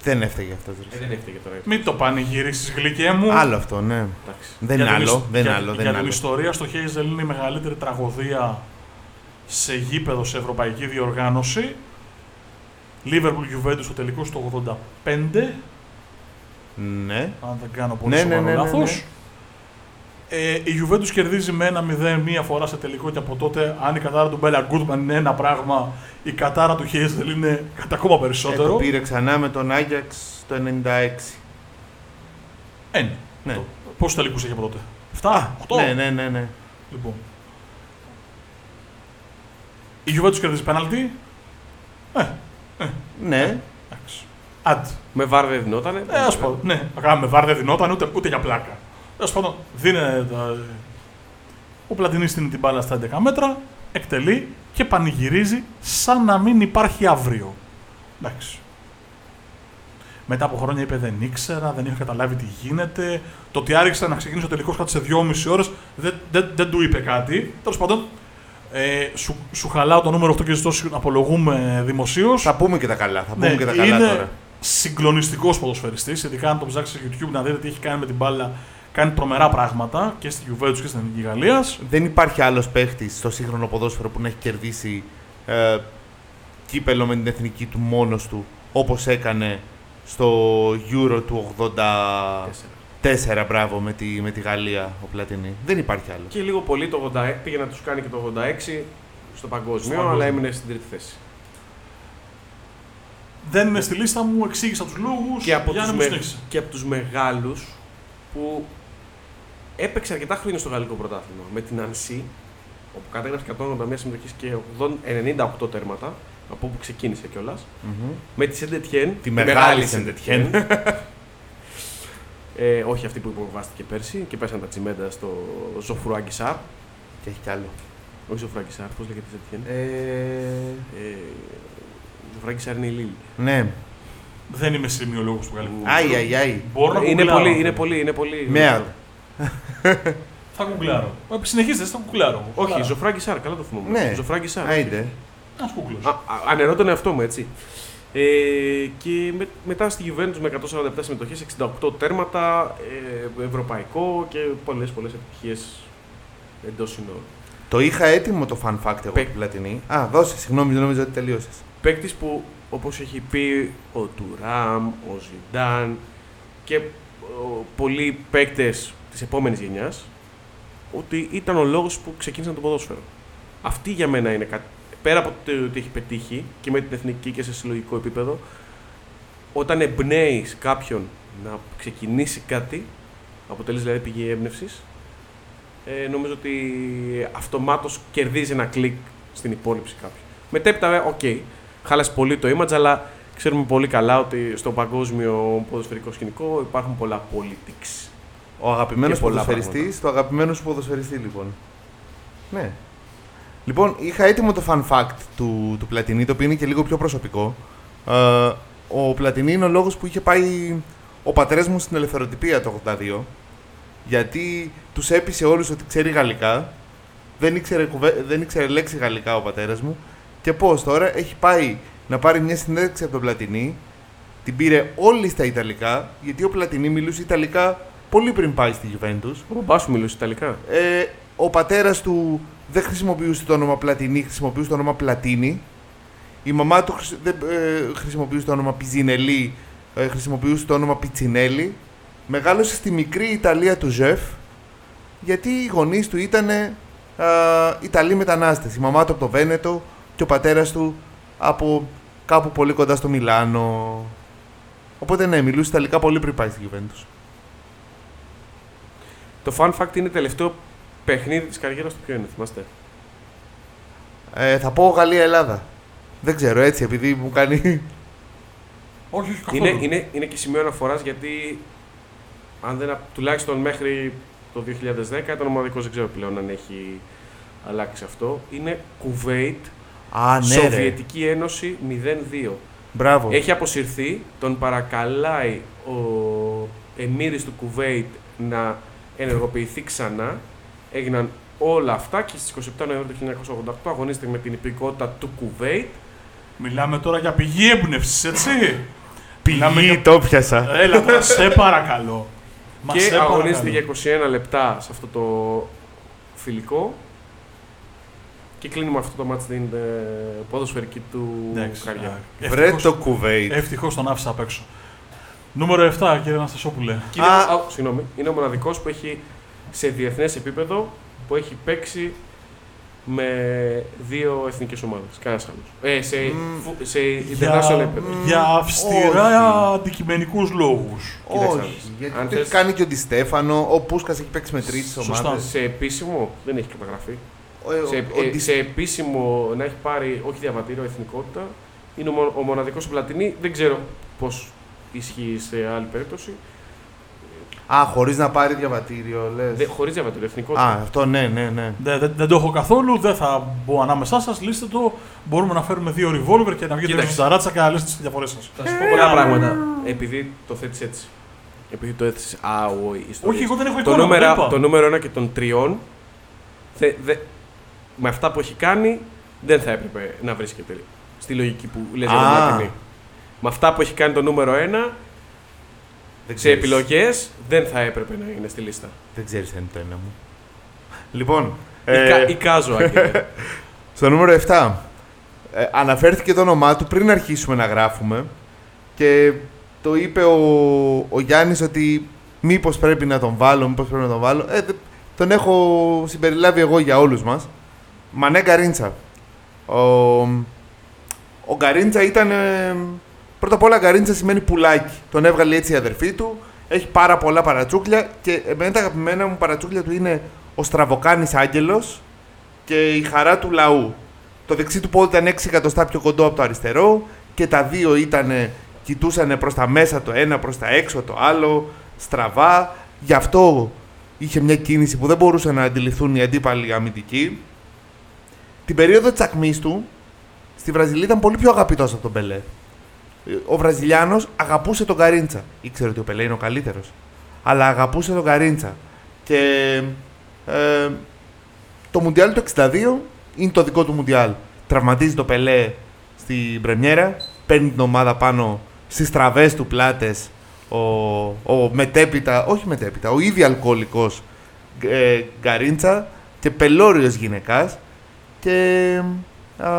Δεν έφταιγε αυτός. Ε, δεν έφταιγε τώρα. Μην το πανηγυρίσεις γλυκέ μου. Άλλο αυτό, ναι. Εντάξει. Δεν Για είναι την άλλο. ις- Δεν είναι για- άλλο. Δεν Για είναι την άλλο. ιστορία στο Χέιζελ είναι η μεγαλύτερη τραγωδία σε γήπεδο σε ευρωπαϊκή διοργάνωση. Liverpool Juventus στο τελικό στο 85, Ναι. αν δεν κάνω πολύ Ναι, ναι, σοβαρό ναι, ναι, λάθος. ναι. Ε, η Juventus κερδίζει με 1-0 μία φορά σε τελικό και από τότε, αν η κατάρα του Μπέλα Γκούτμαν είναι ένα πράγμα, η κατάρα του Χέιζελ είναι κατά ακόμα Ε, περισσότερο. το πήρε ξανά με τον Άγιαξ το 96. Ένα. Ναι. Πόσους τελικούς έχει από τότε, 7, 8. Ναι, ναι, ναι, ναι. Λοιπόν. Η Juventus κερδίζει πέναλτι. Ε, Ναι. εντάξει. Αντ. Με βάρ δεν δινότανε. Ε, ας πω, ναι. Αγάπη με βάρ δεν δινόταν ούτε, ούτε για πλάκα. Τέλο πάντων, δίνει τα... Ο Πλατινί στείνει την μπάλα στα 11 μέτρα, εκτελεί και πανηγυρίζει σαν να μην υπάρχει αύριο. Εντάξει. Μετά από χρόνια είπε δεν ήξερα, δεν είχα καταλάβει τι γίνεται. Το ότι άρχισε να ξεκινήσει ο τελικός κάτι σε 2,5 ώρες δεν, δεν, δεν του είπε κάτι. Τέλος πάντων, ε, σου, σου χαλάω το νούμερο αυτό και ζητώ να απολογούμε δημοσίως. Θα πούμε και τα καλά. Θα πούμε Ναι, και τα καλά είναι τώρα. Συγκλονιστικός ποδοσφαιριστής. Ειδικά αν το ψάξεις στο YouTube να δείτε τι έχει κάνει με την μπάλα. Κάνει τρομερά πράγματα και στη Juventus και στην Εθνική Γαλλίας. Δεν υπάρχει άλλος παίχτης στο σύγχρονο ποδόσφαιρο που να έχει κερδίσει ε, κύπελο με την εθνική του μόνος του όπως έκανε στο Euro του 84. Μπράβο με τη, με τη Γαλλία ο Πλατινί. Δεν υπάρχει άλλο. Και λίγο πολύ το 86 πήγε να τους κάνει και το 86 στο παγκόσμιο, Στο παγκόσμιο. αλλά έμεινε στην τρίτη θέση. Δεν είναι στη λίστα μου, εξήγησα τους λόγους. Και από, για τους να μου με... συνέχισε. και από τους μεγάλους που έπαιξε αρκετά χρόνια στο γαλλικό πρωτάθλημα. Με την Ανσί, όπου κατέγραψε 181 συμμετοχές και 80 98 τέρματα, από όπου ξεκίνησε κιόλας. Μμμ. Με τη Σεντετιέν. Τη μεγάλη Saint-Étienne. ε, όχι αυτή που υποβάστηκε πέρσι και πέσαν τα τσιμέντα στο Ζωφρουά Γκισάρ. Και έχει κι άλλο. Όχι Ζωφρουά Γκισάρ, πώς λέγεται η Σεντετιέν. Ε, Ε, Ζωφρουά Γκισάρ είναι η Λίλ. ναι. Δεν είμαι σημειολόγος του γαλλικού. Άι, άι, άι. Μπορώ να Είναι γκουγκλάρω. πολύ, είναι πολύ, είναι πολύ. Merde. Θα γκουγκλάρω. Ε, Συνεχίστε, θα γκουγκλάρω. Όχι, Ζωφρουά Γκισάρ, καλά το θυμόμαι. Ναι. Ζωφρουά Γκισάρ. Άιντε. Ένα Google. Α, α, αναιρώ τον εαυτό μου, έτσι. Ε, και με, μετά στη Juventus με 147 συμμετοχές, 68 τέρματα, ε, ευρωπαϊκό και πολλές πολλές επιτυχίες εντός συνόρων. Το είχα έτοιμο το fun fact εγώ Πε- του Πλατινί. Α, δώσε, συγγνώμη, δεν νομίζω ότι τελείωσες. Παίκτης που, όπως έχει πει ο Τουράμ, ο Ζιντάν και ο, πολλοί παίκτες της επόμενης γενιάς, ότι ήταν ο λόγος που ξεκίνησαν το ποδόσφαιρο. Αυτή για μένα είναι κάτι. Πέρα από το ότι έχει πετύχει και με την εθνική και σε συλλογικό επίπεδο, όταν εμπνέει κάποιον να ξεκινήσει κάτι, αποτελείς δηλαδή πηγή έμπνευσης, ε, νομίζω ότι αυτομάτως κερδίζει ένα κλικ στην υπόληψη κάποιου. Μετέπειτα, ε, οκ, χάλασε πολύ το image, αλλά ξέρουμε πολύ καλά ότι στο παγκόσμιο ποδοσφαιρικό σκηνικό υπάρχουν πολλά politics. Ο αγαπημένος Και πολλά ποδοσφαιριστής, το αγαπημένο σου ποδοσφαιριστή, λοιπόν. Ναι. Λοιπόν, είχα έτοιμο το fun fact του, του Πλατινί, το οποίο είναι και λίγο πιο προσωπικό. Ε, ο Πλατινί είναι ο λόγος που είχε πάει ο πατέρας μου στην ελευθεροτυπία το 82, γιατί τους έπεισε όλους ότι ξέρει γαλλικά, δεν ήξερε, κουβέ- δεν ήξερε λέξη γαλλικά ο πατέρας μου, και πώς τώρα έχει πάει να πάρει μια συνέντευξη από τον Πλατινί, την πήρε όλη στα Ιταλικά, γιατί ο Πλατινί μιλούσε Ιταλικά πολύ πριν πάει στη Juventus. Ο μπαμπάς σου μιλούσε Ιταλικά; Ε, ο πατέρας του δεν χρησιμοποιούσε το όνομα Πλατινί, χρησιμοποιούσε το όνομα Πλατίνη. Η μαμά του χρησι- δεν ε, χρησιμοποιούσε το όνομα Πιζινελί, ε, χρησιμοποιούσε το όνομα Πιτσινέλη. Μεγάλωσε στη μικρή Ιταλία του Ζεφ, γιατί οι γονείς του ήταν ε, Ιταλοί μετανάστες. Η μαμά του από το Βένετο και ο πατέρας του από κάπου πολύ κοντά στο Μιλάνο. Οπότε ναι, μιλούσε Ιταλικά πολύ πριν πάει στη Juventus. Το fun fact είναι τελευταίο παιχνίδι της καριέρας του ποιο είναι, θυμάστε; Ε, θα πω Γαλλία-Ελλάδα. Δεν ξέρω έτσι, επειδή μου κάνει. Όχι, όχι, καθόλου. Είναι, είναι, είναι και σημείο αναφοράς γιατί αν δεν, α- τουλάχιστον μέχρι το 2010 ήταν ο μοναδικός, δεν ξέρω πλέον αν έχει αλλάξει αυτό. Είναι Κουβέιτ, Α, ναι, ρε. Σοβιετική Ένωση 0-2. Μπράβο. Έχει αποσυρθεί, τον παρακαλάει ο Εμμύρης του Κουβέιτ να ενεργοποιηθεί ξανά. Έγιναν όλα αυτά και στις 27 Νοεμβρίου του 1988 αγωνίζεται με την υπηκότητα του Κουβέιτ. Μιλάμε τώρα για πηγή έμπνευσης, έτσι. Μιλάμε Πηγή, για- το πιάσα. Έλα τώρα, σε παρακαλώ. Μας και σε αγωνίζεται παρακαλώ. για 21 λεπτά σε αυτό το φιλικό. Και κλείνει με αυτό το μάτς την ε, ποδοσφαιρική του Εντάξει, καριέρα. α, Βρε ευτυχώς- το κουβέιτ. Ευτυχώς τον άφησα απ' έξω. Νούμερο 7, κύριε Αναστασόπουλε. Και είναι, Α. α, συγγνώμη, είναι ο μοναδικός που έχει σε διεθνές επίπεδο που έχει παίξει με δύο εθνικές ομάδες. Κανένας άλλος. Ε, σε, Μμ. φου- σε international επίπεδο. για αυστηρά όχι. αντικειμενικούς λόγους. Κοίταξε να Όχι, δεις. γιατί Αν το έχει θες- κάνει και ο Ντιστέφανο, ο Πούσκας έχει παίξει με τρίτε Σωστά. ομάδες. Σε επίσημο δεν έχει καταγραφεί. Σε, Ο, ε, σε επίσημο να έχει πάρει όχι διαβατήριο, εθνικότητα, είναι ο, μο- ο μοναδικός στην Πλατινή. Δεν ξέρω πώς ισχύει σε άλλη περίπτωση. Α, χωρίς να πάρει διαβατήριο, λες. Δεν, χωρίς διαβατήριο, εθνικότητα. Α, αυτό ναι, ναι, ναι. Δεν, δεν, δεν το έχω καθόλου, δεν θα μπω ανάμεσά σας. Λύστε το. Μπορούμε να φέρουμε δύο revolver και να βγείτε Κοίταξε. στη ζαράτσα και να λύσετε τις διαφορές σας. Θα σου πω πολλά πράγματα. Επειδή το θέτεις έτσι. Επειδή το έθεσες α, ο, η ιστορία. Όχι, εγώ δεν έχω το, εικόνα. νούμερο, δεν είπα. το νούμερο 1 και των τριών, θε, δε, με αυτά που έχει κάνει, δεν θα έπρεπε να βρίσκεται στη λογική που λες για τον Α. Πλατινή. Με αυτά που έχει κάνει το νούμερο 1, Δεν σε ξέρεις. επιλογές, δεν θα έπρεπε να είναι στη λίστα. Δεν ξέρεις αν είναι το ένα μου. Λοιπόν, Ικα, ε, Εικάζω, Άγγελε. στο νούμερο 7. Ε, αναφέρθηκε το όνομά του πριν αρχίσουμε να γράφουμε και το είπε ο, ο Γιάννης ότι μήπως πρέπει να τον βάλω, μήπως πρέπει να τον βάλω. Ε, δε- τον έχω συμπεριλάβει εγώ για όλους μας. Μανέ Γκαρίντσα. Ο, ο Γκαρίντσα ήταν... ε, πρώτα απ' όλα Γκαρίντσα σημαίνει πουλάκι. Τον έβγαλε έτσι η αδερφή του. Έχει πάρα πολλά παρατσούκλια και εμένα τα αγαπημένα μου παρατσούκλια του είναι ο Στραβοκάνης Άγγελος και η χαρά του λαού. Το δεξί του πόδι ήταν 6 εκατοστά πιο κοντό από το αριστερό και τα δύο ήταν, κοιτούσαν προς τα μέσα το ένα, προς τα έξω το άλλο, στραβά. Γι' αυτό είχε μια κίνηση που δεν μπορούσαν να αντιληφθούν οι αντίπαλοι αμυντικοί. Την περίοδο της ακμής του, στη Βραζιλία ήταν πολύ πιο αγαπητός από τον Πελέ. Ο Βραζιλιάνος αγαπούσε τον Καρίντσα. Ήξερε ότι ο Πελέ είναι ο καλύτερος. Αλλά αγαπούσε τον Καρίντσα. Και ε, το Μουντιάλ το 62 είναι το δικό του Μουντιάλ. Τραυματίζει το Πελέ στην πρεμιέρα, παίρνει την ομάδα πάνω στις τραβές του πλάτες ο, ο μετέπειτα, όχι μετέπειτα, ο ήδη αλκοολικός ε, Γκαρίντσα και πελώριος γυναικάς και α,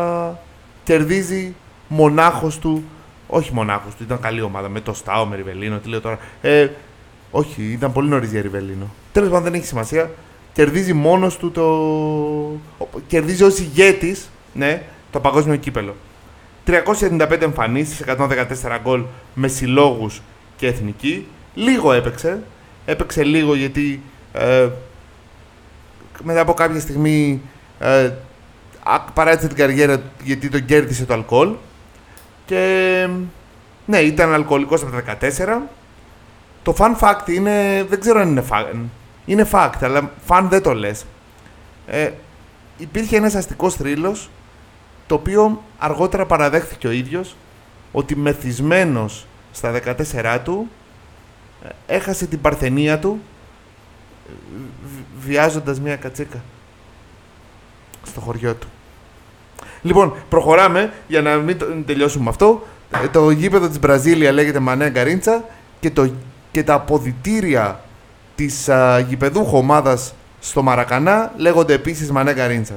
κερδίζει μονάχος του, όχι μονάχος του, ήταν καλή ομάδα με το Στάο, με Ριβελίνο, τι λέω τώρα. Ε, όχι, ήταν πολύ νωρίς για Ριβελίνο. Τέλος πάντων δεν έχει σημασία. Κερδίζει μόνος του το... ο- Κερδίζει ως ηγέτης, ναι, το παγκόσμιο κύπελο. 395 εμφανίσεις, 114 γκολ με συλλόγους και εθνική. Λίγο έπαιξε. Έπαιξε λίγο γιατί ε, μετά από κάποια στιγμή ε, α- παράτησε την καριέρα του γιατί τον κέρδισε το αλκοόλ. Και ναι, ήταν αλκοολικός από τα 14. Το fun fact είναι, δεν ξέρω αν είναι fact, είναι fact, αλλά fun δεν το λες. Ε, υπήρχε ένας αστικός θρύλος, το οποίο αργότερα παραδέχθηκε ο ίδιος, ότι μεθυσμένος στα 14 του, ε, έχασε την παρθενία του, ε, βι- βιάζοντας μια κατσίκα στο χωριό του. Λοιπόν, προχωράμε για να μην το- τελειώσουμε με αυτό. Ε, Το γήπεδο της Βραζίλια λέγεται Μανέ Γκαρίντσα και, το, και τα αποδητήρια της α, γηπεδούχου ομάδας στο Μαρακανά λέγονται επίσης Μανέ Γκαρίντσα.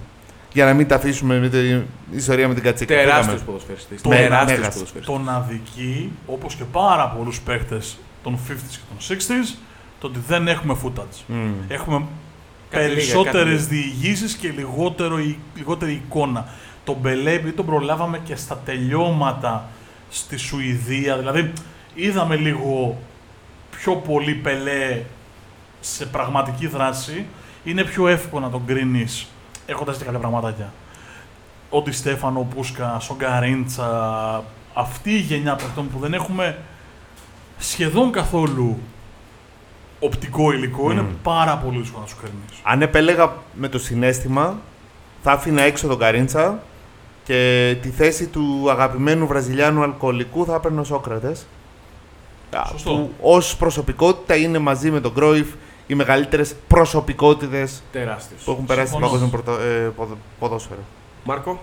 Για να μην τα αφήσουμε με την ιστορία με την κατσίκα. Τεράστιος Φύγαμε. ποδοσφαιριστής. Το Τεράστιος μέγας. ποδοσφαιριστής. Τον αδικεί, όπως και πάρα πολλούς παίχτες των 50s και των 60s, το ότι δεν έχουμε footage. Μμμ. Έχουμε Κάτι λίγα, περισσότερες κάτι λίγα. διηγήσεις και λιγότερο, η- λιγότερη εικόνα. Τον Μπελέ, επειδή τον προλάβαμε και στα τελειώματα στη Σουηδία, δηλαδή είδαμε λίγο πιο πολύ Πελέ σε πραγματική δράση, είναι πιο εύκολο να τον κρίνεις έχοντας και κάποια πραγματάκια. Ο Ντι Στέφανο, ο Πούσκα, ο Γκαρίντσα, αυτή η γενιά παιχτών που δεν έχουμε σχεδόν καθόλου οπτικό υλικό, είναι Μμμ. πάρα πολύ δύσκολο να σου κρίνεις. Αν επέλεγα με το συνέστημα, θα άφηνα έξω τον Γκαρίντσα και τη θέση του αγαπημένου Βραζιλιάνου αλκοολικού θα έπαιρνε ο Σόκρατες. Α, Σωστό. Που ως προσωπικότητα είναι μαζί με τον Κρόιφ οι μεγαλύτερες προσωπικότητες Τεράστιο. που έχουν περάσει στην Συμφωνώ. παγκόσμια πρωτο- ε, ποδο- ποδόσφαιρο. Μάρκο.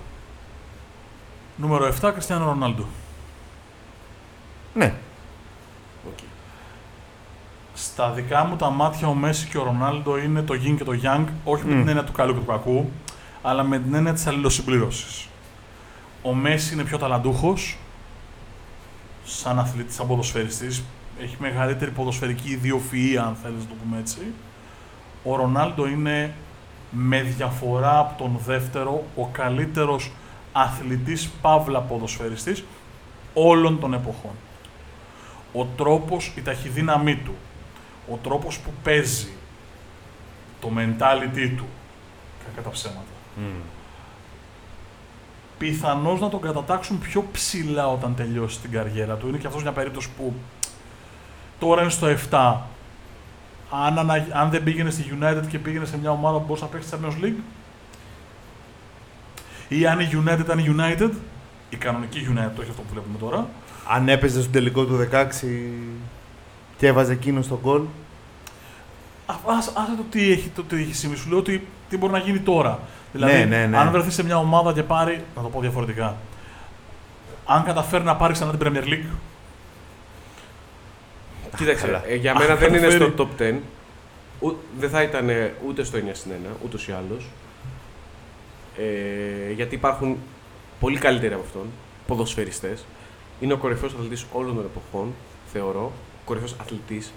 Νούμερο 7, Κριστιανό Ρονάλντο. Ναι. Οκ. Στα δικά μου τα μάτια ο Μέσι και ο Ρονάλντο είναι το Yin και το Yang, όχι με Μμ. την έννοια του καλού και του κακού, αλλά με την έννοια της αλληλοσυμπλήρωσης. Ο Μέση είναι πιο ταλαντούχος, σαν αθλητής, σαν ποδοσφαιριστής, έχει μεγαλύτερη ποδοσφαιρική ιδιοφυΐα, αν θέλεις να το πούμε έτσι. Ο Ρονάλντο είναι με διαφορά από τον δεύτερο ο καλύτερος αθλητής παύλα ποδοσφαιριστής όλων των εποχών. Ο τρόπος, η ταχυδύναμή του, ο τρόπος που παίζει, το mentality του, κακά τα ψέματα, πιθανώς να τον κατατάξουν πιο ψηλά όταν τελειώσει την καριέρα του. Είναι και αυτός μια περίπτωση που τώρα είναι στο 7. Αν, ανα- αν δεν πήγαινε στη United και πήγαινε σε μια ομάδα που μπορούσε να παίξει Champions League, ή αν η United ήταν η United, η κανονική United, όχι αυτό που βλέπουμε τώρα, Αν έπαιζε στον τελικό του 16 και έβαζε εκείνος στον γκολ. Α- Άσε άσε το τι έχει, το τι έχει συμβεί. Σου λέω ότι τι μπορεί να γίνει τώρα. Δηλαδή, Ναι, ναι, ναι. αν βρεθείς σε μια ομάδα και πάρει. Να το πω διαφορετικά. Αν καταφέρει να πάρεις ξανά την Premier League, Κοίταξε, καλά. ε, για μένα δεν είναι καταφέρει. στο top 10. Ου- δεν θα ήταν ε, ούτε στο 9 συν 1, ούτως ή άλλως. Ε, γιατί υπάρχουν πολύ καλύτεροι από αυτόν, ποδοσφαιριστές. Είναι ο κορυφαίος αθλητής όλων των εποχών, θεωρώ. Ο κορυφαίος αθλητής.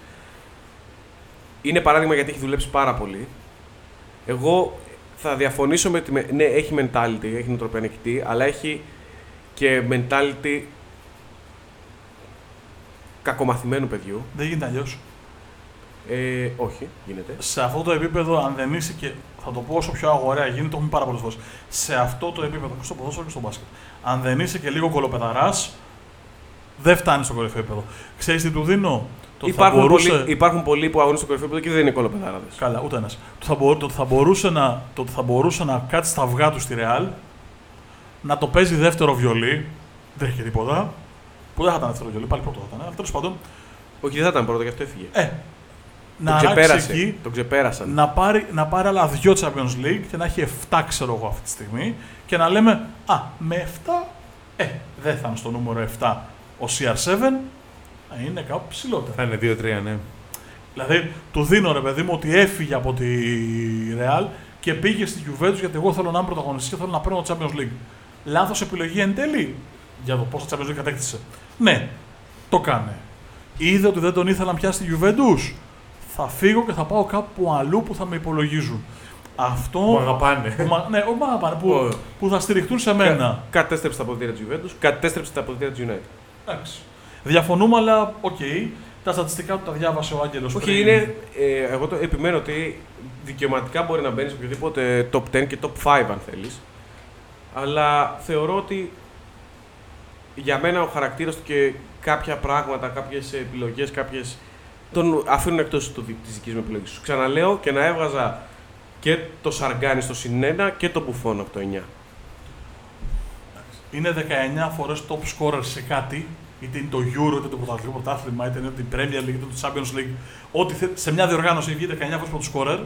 Είναι παράδειγμα γιατί έχει δουλέψει πάρα πολύ. Εγώ θα διαφωνήσω με τη. με- Ναι, έχει mentality, έχει νοοτροπία νικητή, αλλά έχει και mentality κακομαθημένου παιδιού. δεν γίνεται αλλιώς. Ε, όχι, γίνεται. Σε αυτό το επίπεδο, αν δεν είσαι και. Θα το πω όσο πιο αγοραία γίνεται, το έχουμε πάρα πολλές φορές. Σε αυτό το επίπεδο, και στο ποδόσφαιρο και στο μπάσκετ. Αν δεν είσαι και λίγο κολοπεδαράς, δεν φτάνεις στο κορυφαίο επίπεδο. Ξέρεις τι του δίνω; Το θα υπάρχουν, μπορούσε- πολλοί, υπάρχουν πολλοί που αγωνίζουν στο κορυφαίο επίπεδο και δεν είναι κολοπεδάραδε. Καλά, ούτε ένας. Το, θα μπο- το, ότι θα μπορούσε να, το ότι θα μπορούσε να κάτσει στα αυγά του στη Ρεάλ, να το παίζει δεύτερο βιολί, δεν έχει και τίποτα. Που δεν θα ήταν δεύτερο βιολί, πάλι πρώτο θα ήταν. Αλλά τέλος πάντων, Όχι, δεν θα ήταν πρώτο, γι' αυτό έφυγε. ε, τον να αλλάξει ξεπέρασε. εκεί, Τον ξεπέρασαν. να πάρει, να πάρει άλλα δύο Champions League και να έχει 7, ξέρω εγώ αυτή τη στιγμή, και να λέμε, Α, με 7, ε, δεν θα είναι στο νούμερο 7 ο CR7, ε, είναι κάπου ψηλότερα. Θα είναι 2-3, ναι. Δηλαδή, του δίνω ρε παιδί μου ότι έφυγε από τη Real και πήγε στη Juventus γιατί εγώ θέλω να είμαι πρωταγωνιστής και θέλω να παίρνω το Champions League. Λάθος επιλογή εν τέλει για το πόσα Champions League κατέκτησε. Ναι, το κάνε. Είδε ότι δεν τον ήθελα να πιάσει τη Juventus. Θα φύγω και θα πάω κάπου αλλού που θα με υπολογίζουν. Αυτό. Μου αγαπάνε. που μα- ναι, όχι μου αγαπάνε, που, Ω. που θα στηριχτούν σε μένα. Κα- Κατέστρεψε τα αποδυτήρια της Juventus, κατέστρεψε τα αποδυτήρια της United. Εντάξει. Διαφωνούμε, αλλά οκ. Τα στατιστικά του τα διάβασε ο Άγγελος. Όχι, είναι. Ε, εγώ το επιμένω ότι δικαιωματικά μπορεί να μπαίνεις σε οποιοδήποτε top 10 και top 5 αν θέλεις. Αλλά θεωρώ ότι για μένα ο χαρακτήρας του και κάποια πράγματα, κάποιες επιλογές, κάποιες. τον αφήνουν εκτός της δικής μου επιλογής. Σου ξαναλέω και να έβγαζα και το Σαργκάνι στο συν 1 και το Μπουφόν από το 9. Είναι 19 φορές top scorer σε κάτι, είτε είναι το Euro, είτε το πρωταθλητικό πρωτάθλημα, είτε είναι το Premier League, είτε το Champions League. Ό,τι θε, σε μια διοργάνωση έχει βγει 19 φορές πρώτο scorer.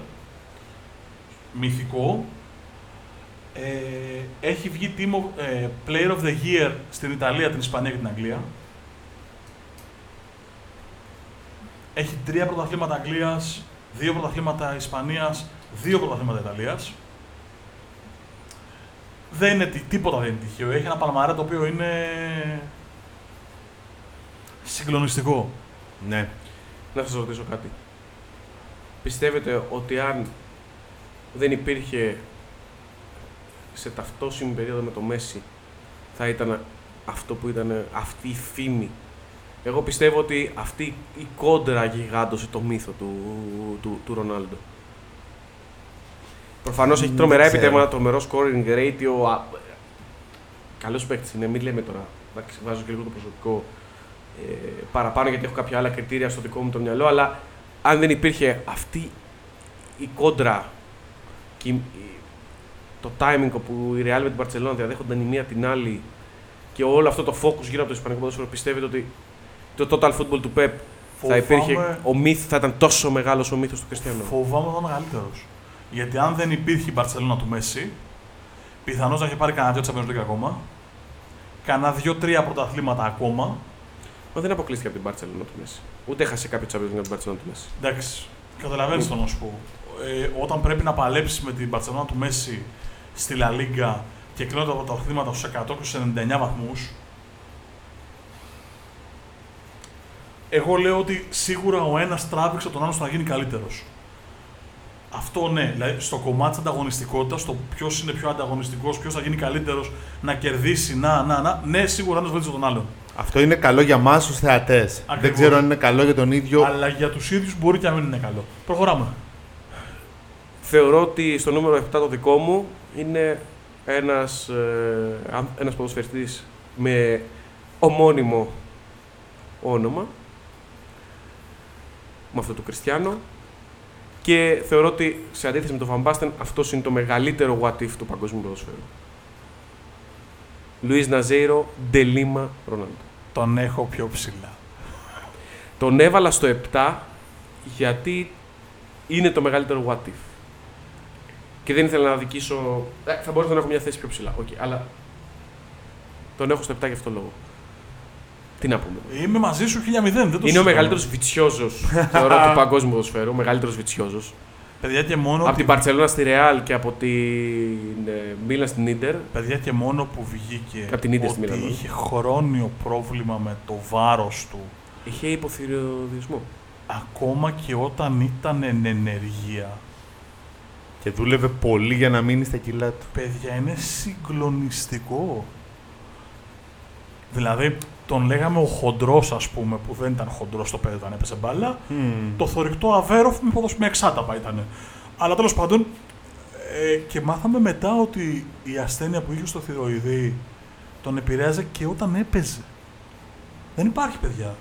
Μυθικό. Ε, έχει βγει team of, ε, Player of the Year στην Ιταλία, την Ισπανία και την Αγγλία. Έχει τρία πρωταθλήματα Αγγλίας, δύο πρωταθλήματα Ισπανίας, δύο πρωταθλήματα Ιταλίας. Δεν είναι τι- τίποτα δεν είναι τυχαίο. Έχει ένα παλμαρέ το οποίο είναι συγκλονιστικό. Ναι. Να σας ρωτήσω κάτι. Πιστεύετε ότι αν δεν υπήρχε σε ταυτόσιμη περίοδο με το Μέση θα ήταν αυτό που ήταν αυτή η φήμη; Εγώ πιστεύω ότι αυτή η κόντρα γιγάντωσε το μύθο του, του, του Ρονάλντο. Προφανώς έχει Δεν τρομερά ξέρω. επιτεύγματα, τρομερό scoring ratio. Καλός παίκτης είναι, μην λέμε τώρα. Εντάξει, βάζω και λίγο το προσωπικό ε, παραπάνω γιατί έχω κάποια άλλα κριτήρια στο δικό μου το μυαλό. Αλλά αν δεν υπήρχε αυτή η κόντρα και η- η- το timing όπου η Real με την Barcelona διαδέχονταν η μία την άλλη και όλο αυτό το focus γύρω από το Ισπανικό ποδόσφαιρο, πιστεύετε ότι το total football του Pep Θα υπήρχε. Φοβάμαι- Ο μύθ θα ήταν τόσο μεγάλος ο μύθος του Κριστιανού; Φοβάμαι θα ήταν μεγαλύτερος. Γιατί αν δεν υπήρχε η Μπαρσελόνα του Μέση, πιθανώς να είχε πάρει κανένα δύο Champions League ακόμα. Κανένα δύο-τρία πρωταθλήματα ακόμα. Μα δεν αποκλείστηκε από την Barcelona του Μέση. Ούτε έχασε κάποιο Champions League από την Barcelona του Μέση. Εντάξει, καταλαβαίνεις το να σου πω. Ε, όταν πρέπει να παλέψεις με την Μπαρσελόνα του Μέση στη Λα Λίγκα και κλείνω τα πρωταθλήματα στους 100 και στου 99 βαθμούς. Εγώ λέω ότι σίγουρα ο ένας τράβηξε τον άλλος στο να γίνει καλύτερος. Αυτό ναι, δηλαδή στο κομμάτι της ανταγωνιστικότητας, στο ποιος είναι πιο ανταγωνιστικός, ποιος θα γίνει καλύτερος, να κερδίσει, να, να, να. Ναι, σίγουρα ένας βοήθησε τον άλλον. Αυτό είναι καλό για εμά του θεατές. Δεν Ακριβώς. ξέρω αν είναι καλό για τον ίδιο. Αλλά για τους ίδιους μπορεί και να μην είναι καλό. Προχωράμε. Θεωρώ ότι στο νούμερο 7 το δικό μου είναι ένας, ε, αν- ένας ποδοσφαιριστής με ομώνυμο όνομα με αυτό του Κριστιανό και θεωρώ ότι σε αντίθεση με τον Φαμπάστεν αυτός είναι το μεγαλύτερο what if του παγκόσμιου ποδοσφαίρου. Λουίς Ναζέιρο, Ντελίμα, Ρονάλντο. Τον έχω πιο ψηλά. Τον έβαλα στο 7 γιατί είναι το μεγαλύτερο what if. Και δεν ήθελα να δικήσω. Ε, θα μπορούσα να έχω μια θέση πιο ψηλά. Okay, αλλά τον έχω στο 7 για αυτόν τον λόγο. Τι να πούμε. Είμαι μαζί σου 1000, δεν το Είναι ο συζητώ. μεγαλύτερος βιτσιόζος θεωρώ του παγκόσμιου ποδοσφαίρου. Ο μεγαλύτερος βιτσιόζος. Παιδιά και μόνο. Από που- την Παρσελόνα στη Ρεάλ και από την ε, Μίλαν στην Ίντερ. Παιδιά και μόνο που βγήκε Απ' την ίδια στη ότι Μίλαν, είχε χρόνιο πρόβλημα με το βάρος του Είχε υποθυριοδιασμό. ακόμα και όταν ήταν εν ενεργεία. Και δούλευε πολύ για να μείνει στα κιλά του. Παιδιά, είναι συγκλονιστικό. Δηλαδή, τον λέγαμε ο χοντρός, ας πούμε, που δεν ήταν χοντρός στο παιδί όταν έπεσε μπάλα. Το θορυκτό Αβέροφ με, ποδοσ- με εξάταπα ήταν. Αλλά τέλος πάντων, ε, και μάθαμε μετά ότι η ασθένεια που είχε στο θηροειδή τον επηρέαζε και όταν έπαιζε. Δεν υπάρχει, παιδιά.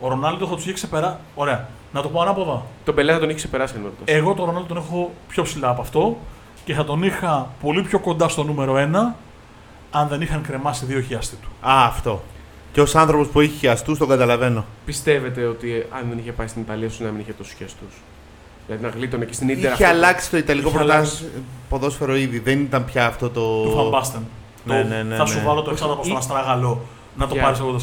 Ο Ρονάλντο θα τους είχε ξεπεράσει. Ωραία. Να το πω ανάποδα. Τον Πελέ θα τον είχε ξεπεράσει εννοώ. Εγώ τον Ρονάλντο τον έχω πιο ψηλά από αυτό και θα τον είχα πολύ πιο κοντά στο νούμερο 1 αν δεν είχαν κρεμάσει δύο χιαστή του. Α, αυτό. Και ως άνθρωπος που έχει χιαστούς, τον καταλαβαίνω. Πιστεύετε ότι αν δεν είχε πάει στην Ιταλία, ίσω να μην είχε τόσους χιαστούς; Δηλαδή να γλίτωνε και στην Ίντερ. Είχε αυτό. αλλάξει το Ιταλικό Είχε πρωτάθλημα ποδόσφαιρο ήδη. Δεν ήταν πια αυτό το. Του Φαμπάστεν. Ναι, Το- ναι, ναι, θα ναι. σου βάλω το εξάδαπο στον Ή- Αστράγαλο να το Για- πάρεις εγώ.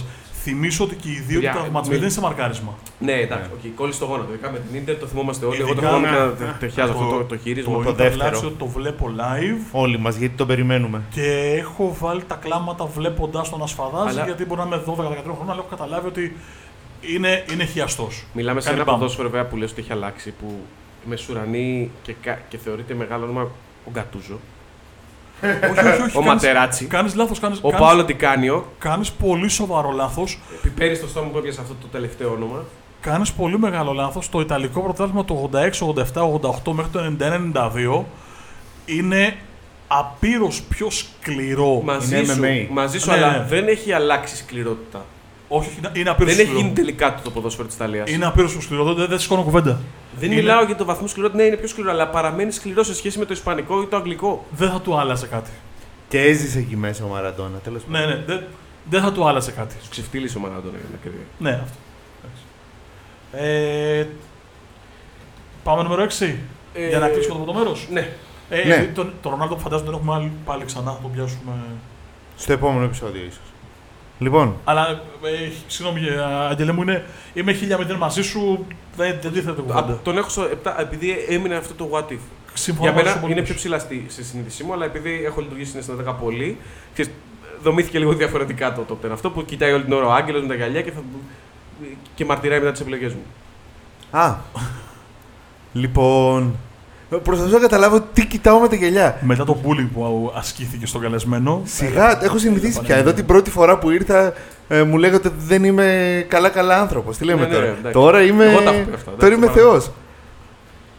Θυμήσω ότι και οι δύο Για- του τραυματισμοί μη- δεν είναι σε μαρκάρισμα. Ναι, εντάξει, Ναι. οκ, κόλλησε το γόνατο. Ειδικά με την Ίντερ το θυμόμαστε όλοι. Εγώ το Ειδικά, θυμάμαι ναι. και να τε- ταιριάζω αυτό το, το χείρισμα. Το, το Ιντερ δεύτερο. Λάτσιο το βλέπω live Όλοι μας, γιατί τον περιμένουμε. και έχω βάλει τα κλάματα βλέποντα τον να σφαδάζει Αλλά- γιατί μπορεί να είμαι 12-13 χρόνια, αλλά έχω καταλάβει ότι είναι, είναι χιαστός. Μιλάμε σε Κάνει ένα μπαμ. ποδόσφαιρο βέβαια που λες ότι έχει αλλάξει. Που με σουρανεί και, κα- και θεωρείται μεγάλο όνομα ο Γκατούζο. Όχι, όχι, όχι. Ο Ματεράτσι. Κάνεις λάθος. Κάνει Ο Πάολο Ντικάνιο. κάνεις πολύ σοβαρό λάθος. Πιπέρι στο στόμα που έπιασε αυτό το τελευταίο όνομα. Κάνεις πολύ μεγάλο λάθος. Το Ιταλικό πρωτάθλημα το 86, 87, 88 μέχρι το 91-92 είναι απείρως πιο σκληρό. Μαζί Είναι σου, MMA. μαζί σου Ναι, αλλά ναι. δεν έχει αλλάξει σκληρότητα. Όχι, όχι, είναι απείρω Δεν πιο έχει σκληρό. γίνει τελικά το, το ποδόσφαιρο της Ιταλίας. Είναι απείρω πιο σκληρό. Δεν, δεν σηκώνω κουβέντα. Δεν είναι- μιλάω για το βαθμό σκληρότητα, ναι, είναι πιο σκληρό, αλλά παραμένει σκληρό σε σχέση με το Ισπανικό ή το Αγγλικό. Δεν θα του άλλαζε κάτι. Και έζησε εκεί μέσα ο Μαραντόνα. Τέλος Ναι, ναι, δεν, δεν θα του άλλαζε κάτι. Τους ξεφτύλισε ο Μαραντόνα για να κρύβει. Ναι, αυτό. Εντάξει. Ε, πάμε νούμερο 6. Ε, Για να κλείσουμε το πρώτο μέρος. Ναι. Ε, Ναι. ε, τον, τον Ρονάλντο που φαντάζομαι τον έχουμε πάλι, πάλι ξανά, θα τον πιάσουμε. Στο επόμενο επεισόδιο, ίσως. Λοιπόν, Αλλά, ε, συγγνώμη, ε, Αγγελέ μου, είναι, είμαι 1000 μαζί σου, δεν, δεν τίθεται Α, κουβέντα. τον έχω στο 7 επειδή έμεινε αυτό το what if. Συμφωνώ Για μαζί μένα σου είναι πολύ. πιο ψηλά στη, στη συνείδησή μου, αλλά επειδή έχω λειτουργήσει στην ΕΣΝΑ 10 πολύ, ξέρεις, δομήθηκε λίγο διαφορετικά το top 10. Αυτό που κοιτάει όλη την ώρα ο Άγγελος με τα γυαλιά και, θα, και μαρτυράει μετά τις επιλογές μου. Α. λοιπόν. Προσπαθώ να καταλάβω τι κοιτάω με τα γυαλιά. Μετά το bullying που ασκήθηκε στον καλεσμένο. Σιγά, έχω συνηθίσει πια. πανέμορφο. Εδώ την πρώτη φορά που ήρθα ε, μου λέγατε ότι δεν είμαι καλά-καλά άνθρωπος. Τι λέμε Ναι, ναι, τώρα; εντάξει. τώρα είμαι. Εγώ τα έχω πει αυτά, Τώρα εντάξει, είμαι παρά- Θεός.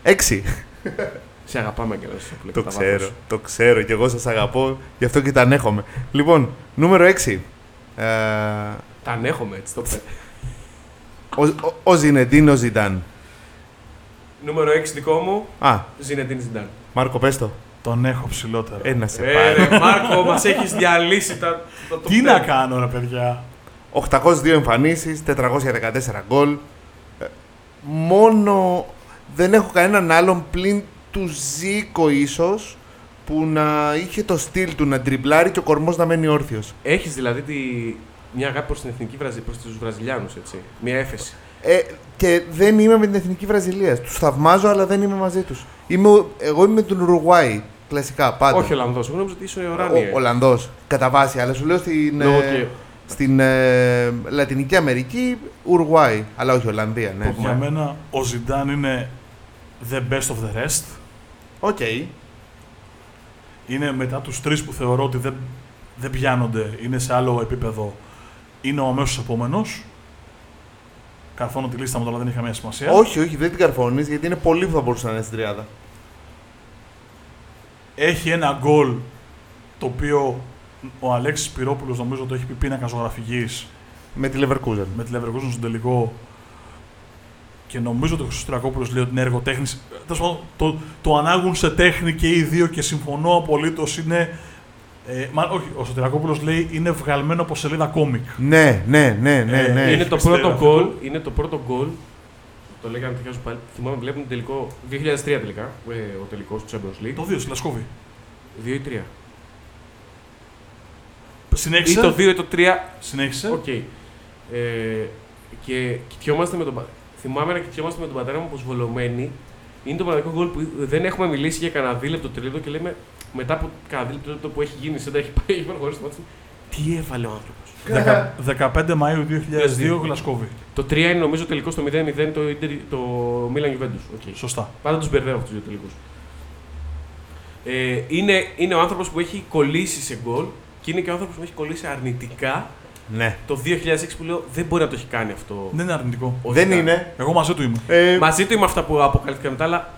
Έξι. Σε αγαπάμε και Το ξέρω, το ξέρω και εγώ σας αγαπώ, γι' αυτό και τα ανέχομαι. Λοιπόν, νούμερο 6. Ε, Τα ανέχομαι έτσι, το πέ. ο, ο, ο Ζινεντίν ο Ζιντάν. Νούμερο 6 δικό μου, Α, Ζινετίν Ζιντάν. Μάρκο, πες το. Τον έχω ψηλότερα. Ένα σε Ε, πάρει. ρε, Μάρκο, μας έχεις διαλύσει τα. τα Τι top να 10. κάνω, ρε παιδιά. 802 εμφανίσεις, 414 γκολ. Ε, μόνο δεν έχω κανέναν άλλον πλην του Ζήκο ίσως που να είχε το στυλ του να τριμπλάρει και ο κορμός να μένει όρθιος. Έχεις δηλαδή τη... μια αγάπη προς την εθνική Βραζι... προς τους Βραζιλιάνους, έτσι. Μια έφεση. Ε, και δεν είμαι με την εθνική Βραζιλία. Τους θαυμάζω, αλλά δεν είμαι μαζί τους. Είμαι, ο- εγώ είμαι με τον Ουρουάη. Κλασικά, πάντα. Όχι Ολλανδός, εγώ νόμιζα ότι είσαι ουράνιε. Ο Ολλανδός. Κατά βάση, αλλά σου λέω στην, Λόγω ε, και- στην ε, Λατινική Αμερική Ουρουγουάη. Αλλά όχι Ολλανδία, ναι. Για μένα ο Ζιντάν είναι the best of the rest. OK. Είναι μετά τους τρεις που θεωρώ ότι δεν, δεν πιάνονται, είναι σε άλλο επίπεδο. Είναι ο αμέσως επόμενος. Καρφώνω τη λίστα μου, αλλά δεν έχει καμία σημασία. Όχι, όχι, δεν την καρφώνεις γιατί είναι πολλοί που θα μπορούσαν να είναι στην τριάδα. Έχει ένα γκολ το οποίο ο Αλέξης Πυρόπουλος νομίζω το έχει πει πίνακα ζωγραφικής Με τη Leverkusen. με τη Leverkusen στον τελικό και νομίζω ότι ο Χρυστοριακόπουλος λέει ότι είναι εργοτέχνης. Τέλος πάντων, το, το ανάγουν σε τέχνη και οι δύο και συμφωνώ απολύτως είναι... Ε, μα, όχι, ο Σωτηρακόπουλος λέει είναι βγαλμένο από σελίδα κόμικ. Ναι, ναι, ναι, ναι. Ε, ναι. είναι, το πιστεύω πρώτο αυτό. γκολ, είναι το πρώτο γκολ. Το λέγανε ταιριάζω πάλι. Θυμάμαι, βλέπουμε τελικό 2003 τελικά. ε, ο τελικός του Champions League. Το 2 στη Γλασκόβη. 2 ή 3. Ή Συνέχισε. το 2 ή το 3. Συνέχισε. Οκ. Ε, και κοιτιόμαστε με τον. πα- Θυμάμαι να κοιτιόμαστε με τον πατέρα μου αποσβολωμένοι. Είναι το μοναδικό γκολ που δεν έχουμε μιλήσει για κανένα δίλεπτο τρίλεπτο και λέμε μετά από κανένα δίλεπτο τρίλεπτο που έχει γίνει, σαν να έχει πάει, έχει προχωρήσει το μάτι. Τι έβαλε ο άνθρωπος. Δεκα- 15 Μαΐου 2002 Γλασκόβη. Το 3 είναι νομίζω τελικός στο 0-0 το, Inter- το Milan Juventus. Okay. Σωστά. Πάντα τους μπερδεύω αυτούς του δύο τελικούς. Ε, είναι, είναι ο άνθρωπος που έχει κολλήσει σε γκολ και είναι και ο άνθρωπος που έχει κολλήσει αρνητικά Ναι. το 2006 που λέω δεν μπορεί να το έχει κάνει αυτό. Δεν είναι αρνητικό. ο Δεν Ζidane. είναι. Εγώ μαζί του είμαι. Ε, Μαζί του είμαι αυτά που αποκαλύφθηκαν μετά, αλλά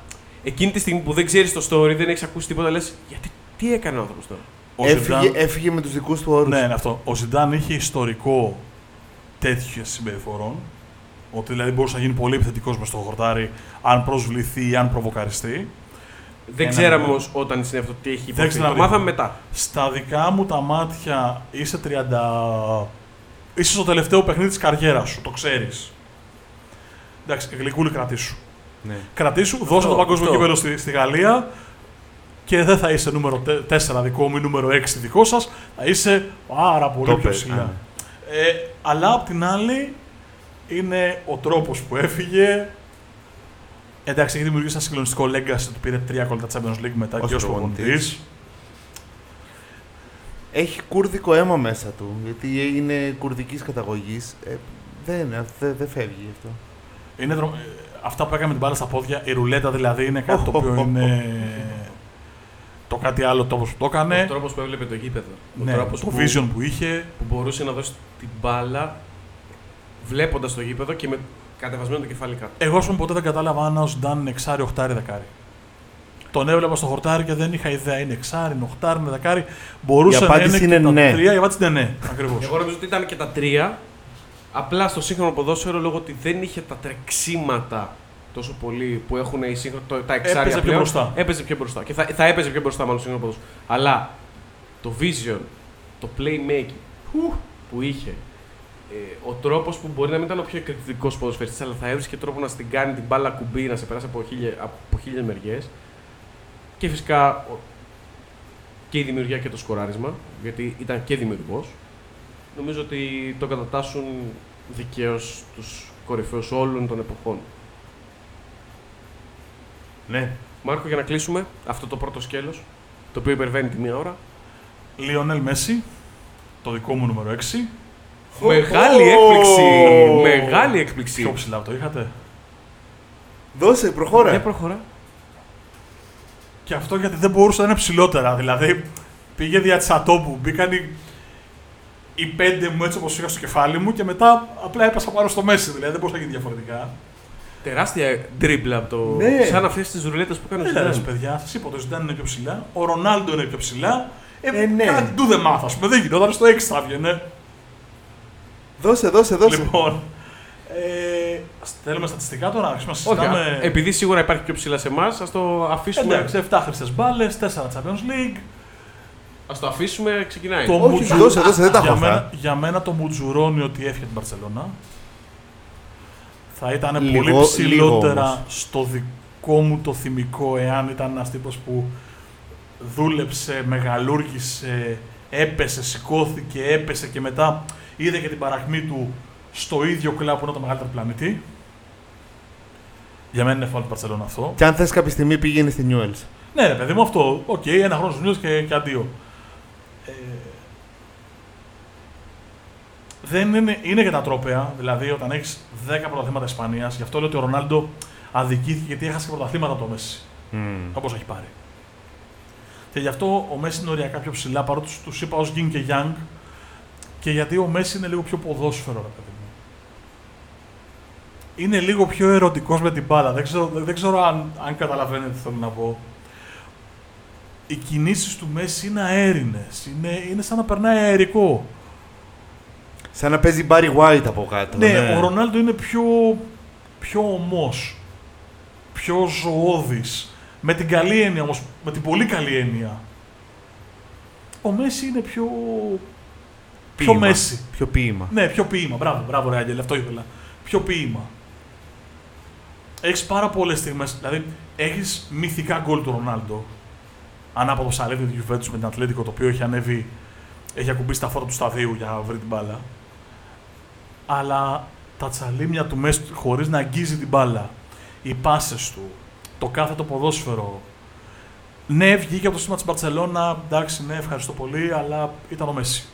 εκείνη τη στιγμή που δεν ξέρεις το story, δεν έχεις ακούσει τίποτα, λες γιατί τι έκανε ο άνθρωπος τώρα; Ο έφυγε, Ζιντάν- έφυγε με τους δικούς του όρους. Ναι, είναι αυτό. Ο Ζιντάν είχε ιστορικό τέτοιες συμπεριφορών. Ότι δηλαδή μπορούσε να γίνει πολύ επιθετικός μες στο χορτάρι αν προσβληθεί ή αν προβοκαριστεί. Δεν Ένα ξέραμε γκολ. όμως όταν είναι αυτό τι έχει Δεν υποθεί. ξέραμε Το μάθαμε τίποτα. μετά. Στα δικά μου τα μάτια είσαι 30. Είσαι στο τελευταίο παιχνίδι της καριέρας σου, το ξέρεις. Εντάξει, γλυκούλη κρατήσου. Ναι. Κρατήσου, δώσε το παγκόσμιο αυτό. κύπελο στη, στη Γαλλία και δεν θα είσαι νούμερο 4 δικό μου ή νούμερο 6 δικό σας. Θα είσαι πάρα πολύ Το πιο πες, ψηλά. ναι. Ε, αλλά απ' την άλλη είναι ο τρόπος που έφυγε. Εντάξει, έχει δημιουργήσει ένα συγκλονιστικό legacy του πήρε τρία κόλλητα Champions League μετά Ως και ως προπονητής. προπονητής. Έχει κουρδικό αίμα μέσα του. Γιατί είναι κουρδικής καταγωγής. Ε, δεν, δεν, δεν φεύγει αυτό. Είναι δρο... ε, Αυτά που έκανε με την μπάλα στα πόδια, η ρουλέτα δηλαδή είναι κάτι το οποίο είναι το κάτι άλλο το όπως που το Ο έκανε. τρόπος που έβλεπε το γήπεδο. Ναι, ο τρόπος το που, vision που είχε. που μπορούσε να δώσει την μπάλα βλέποντας το γήπεδο και με κατεβασμένο το κεφάλι κάτω. Εγώ, ας πούμε, ποτέ δεν κατάλαβα αν ο Ζντάν είναι εξάρι, οχτάρι, δεκάρι. Τον έβλεπα στο χορτάρι και δεν είχα ιδέα. Είναι εξάρι, είναι οχτάρι, είναι δεκάρι. Μπορούσε Η να απάντηση είναι, είναι και ναι. τα τρία. Η απάντηση είναι ναι. Ακριβώς. Εγώ νομίζω ότι ήταν και τα τρία. Απλά στο σύγχρονο ποδόσφαιρο λόγω ότι δεν είχε τα τρεξίματα τόσο πολύ που έχουν οι σύγχρονο, το- τα εξάρια Έπαιζε πιο πλέον, μπροστά. Έπαιζε πιο μπροστά. Και θα, θα έπαιζε πιο μπροστά μάλλον στο σύγχρονο ποδόσφαιρο. Αλλά το vision, το playmaking που είχε, ε, ο τρόπος που μπορεί να μην ήταν ο πιο εκρηκτικός ποδοσφαιριστής, αλλά θα έβρισκε τρόπο να στην κάνει την μπάλα κουμπί, να σε περάσει από χίλιε από χίλιες μεριές. Και φυσικά ο- και η δημιουργία και το σκοράρισμα, γιατί ήταν και δημιουργός. Νομίζω ότι το κατατάσσουν δικαίως τους κορυφαίους όλων των εποχών. Ναι. Μάρκο, για να κλείσουμε αυτό το πρώτο σκέλος, το οποίο υπερβαίνει τη μία ώρα. Λιονέλ Μέση, το δικό μου νούμερο 6. Μεγάλη Ω! έκπληξη! Μεγάλη έκπληξη! Πιο ψηλά το είχατε. Δώσε, προχώρα. Για προχωρά. Και αυτό γιατί δεν μπορούσε να είναι ψηλότερα. Δηλαδή πήγε δια τη ατόπου. Μπήκαν οι, οι πέντε μου έτσι όπως είχα στο κεφάλι μου και μετά απλά έπασα πάνω στο μέση. Δηλαδή δεν μπορούσε να γίνει διαφορετικά. Τεράστια ντρίμπλα από το. Ναι. Σαν αυτές τις ρουλέτες που έκανε ο Δεν ρε Ζidane. παιδιά, σα είπα το Ζιντάν είναι πιο ψηλά. Ο Ρονάλντο είναι πιο ψηλά. Ε, ναι. Κάτι του δεν μάθα, ας πούμε. Δεν γινόταν στο 6 θα έβγαινε. Δώσε, δώσε, δώσε. Λοιπόν. Ε, θέλουμε στατιστικά τώρα, αρχίσουμε να Όχι, συζητάμε. α, επειδή σίγουρα υπάρχει πιο ψηλά σε εμάς, ας το αφήσουμε. Εντάξει, 7 χρυσές μπάλες, 4 Champions League. Α το αφήσουμε, ξεκινάει. Το Όχι, Μουτζου- δώσε, δώσε, δεν τα για, έχω αυτά. μένα, για μένα το Μουτζουρόνι ότι έφυγε την Παρσελώνα. Θα ήταν Λίγο- πολύ λίγο ψηλότερα όμως. στο δικό μου το θυμικό εάν ήταν ένας τύπος που δούλεψε, μεγαλούργησε, έπεσε, σηκώθηκε, έπεσε και μετά είδε και την παρακμή του στο ίδιο κλαμπ που είναι το μεγαλύτερο πλανήτη. Για μένα είναι φάουλ Μπαρσελόνα αυτό. Και αν θες κάποια στιγμή πήγαινε στη Newells. Ναι, ρε παιδί μου, αυτό. Οκ, ένα χρόνο στους και, και αντίο. Δεν είναι, είναι και τα τρόπαια. Δηλαδή, όταν έχεις 10 πρωταθλήματα Ισπανίας, γι' αυτό λέω ότι ο Ρονάλντο αδικήθηκε γιατί έχασε και πρωταθλήματα από το Μέσι. Όπως έχει πάρει. Και γι' αυτό ο Μέσι είναι οριακά πιο ψηλά, παρότι τους είπα ως Yin και Yang. Και γιατί ο Μέση είναι λίγο πιο ποδόσφαιρο, ρε παιδί μου. Είναι λίγο πιο ερωτικός με την μπάλα. Δεν ξέρω, δεν ξέρω αν, αν καταλαβαίνετε τι θέλω να πω. Οι κινήσεις του Μέση είναι αέρινες. Είναι, είναι σαν να περνάει αερικό. Σαν να παίζει Barry White από κάτω. Ναι, ο Ρονάλντο είναι πιο, πιο ομός. Πιο ζωώδης. Με την καλή έννοια όμως, με την πολύ καλή έννοια. Ο Μέση είναι πιο... Πιο Ποίημα. Μέση. Πιο ποίημα. Ναι, πιο ποίημα. Μπράβο, μπράβο, ρε Άγγελε, αυτό ήθελα. Πιο ποίημα. Έχεις πάρα πολλές στιγμές. Δηλαδή, έχεις μυθικά γκολ του Ρονάλντο. Ανάποδο σαλίδι του Juventus με την Ατλέτικο, το οποίο έχει ανέβει, έχει ακουμπήσει τα φόρα του σταδίου για να βρει την μπάλα. Αλλά τα τσαλίμια του μέσα χωρίς να αγγίζει την μπάλα. Οι πάσες του, το κάθε το ποδόσφαιρο. Ναι, βγήκε από το σήμα της Μπαρσελόνα. Εντάξει, ναι, ευχαριστώ πολύ, αλλά ήταν ο Μέση.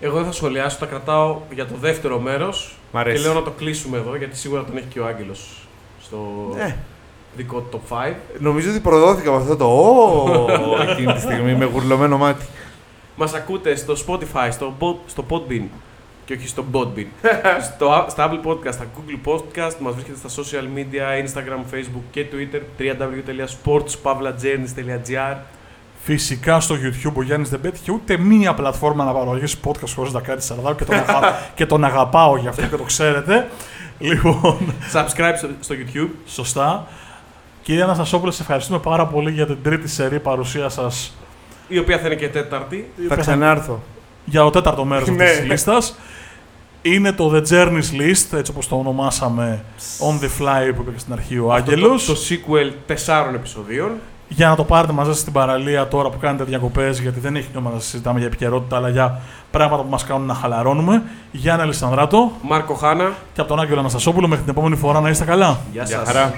Εγώ δεν θα σχολιάσω, τα κρατάω για το δεύτερο μέρος. Μ' Και αρέσει. λέω να το κλείσουμε εδώ γιατί σίγουρα τον έχει και ο Άγγελος στο Ναι. δικό του top 5. Νομίζω ότι προδόθηκα με αυτό το «Ω» εκείνη τη στιγμή με γουρλωμένο μάτι. Μας ακούτε στο Spotify, στο, Pod- στο Podbean και όχι στο Podbean. στο, στα Apple Podcast, στα Google Podcast, μας βρίσκεται στα social media, Instagram, Facebook και Twitter, www.sportspavlajourneys.gr Φυσικά στο YouTube ο Γιάννης δεν πέτυχε ούτε μία πλατφόρμα να παραγωγήσει podcast χωρίς να κάνεις σαρδάω και, τον αγα... και τον αγαπάω γι' αυτό και το ξέρετε. Λοιπόν, Subscribe στο, στο YouTube. σωστά. Κύριε Αναστασόπουλε, σε ευχαριστούμε πάρα πολύ για την τρίτη σερή παρουσία σας η οποία θα είναι και τέταρτη. Θα ξανάρθω. για το τέταρτο μέρος Ναι. αυτής της λίστας. Είναι το The Journeys List, έτσι όπως το ονομάσαμε on the fly που είπε και στην αρχή ο Άγγελος. Το, το sequel τεσσάρων επεισοδίων. για να το πάρετε μαζί σας στην παραλία τώρα που κάνετε διακοπές, γιατί δεν έχει νόημα να συζητάμε για επικαιρότητα, αλλά για πράγματα που μας κάνουν να χαλαρώνουμε. Γιάννη Αλισανδράτο Μάρκο Χάνα. και από τον Άγγελο Αναστασόπουλο. Μέχρι την επόμενη φορά να είστε καλά. Γεια Γεια σας. χαρά.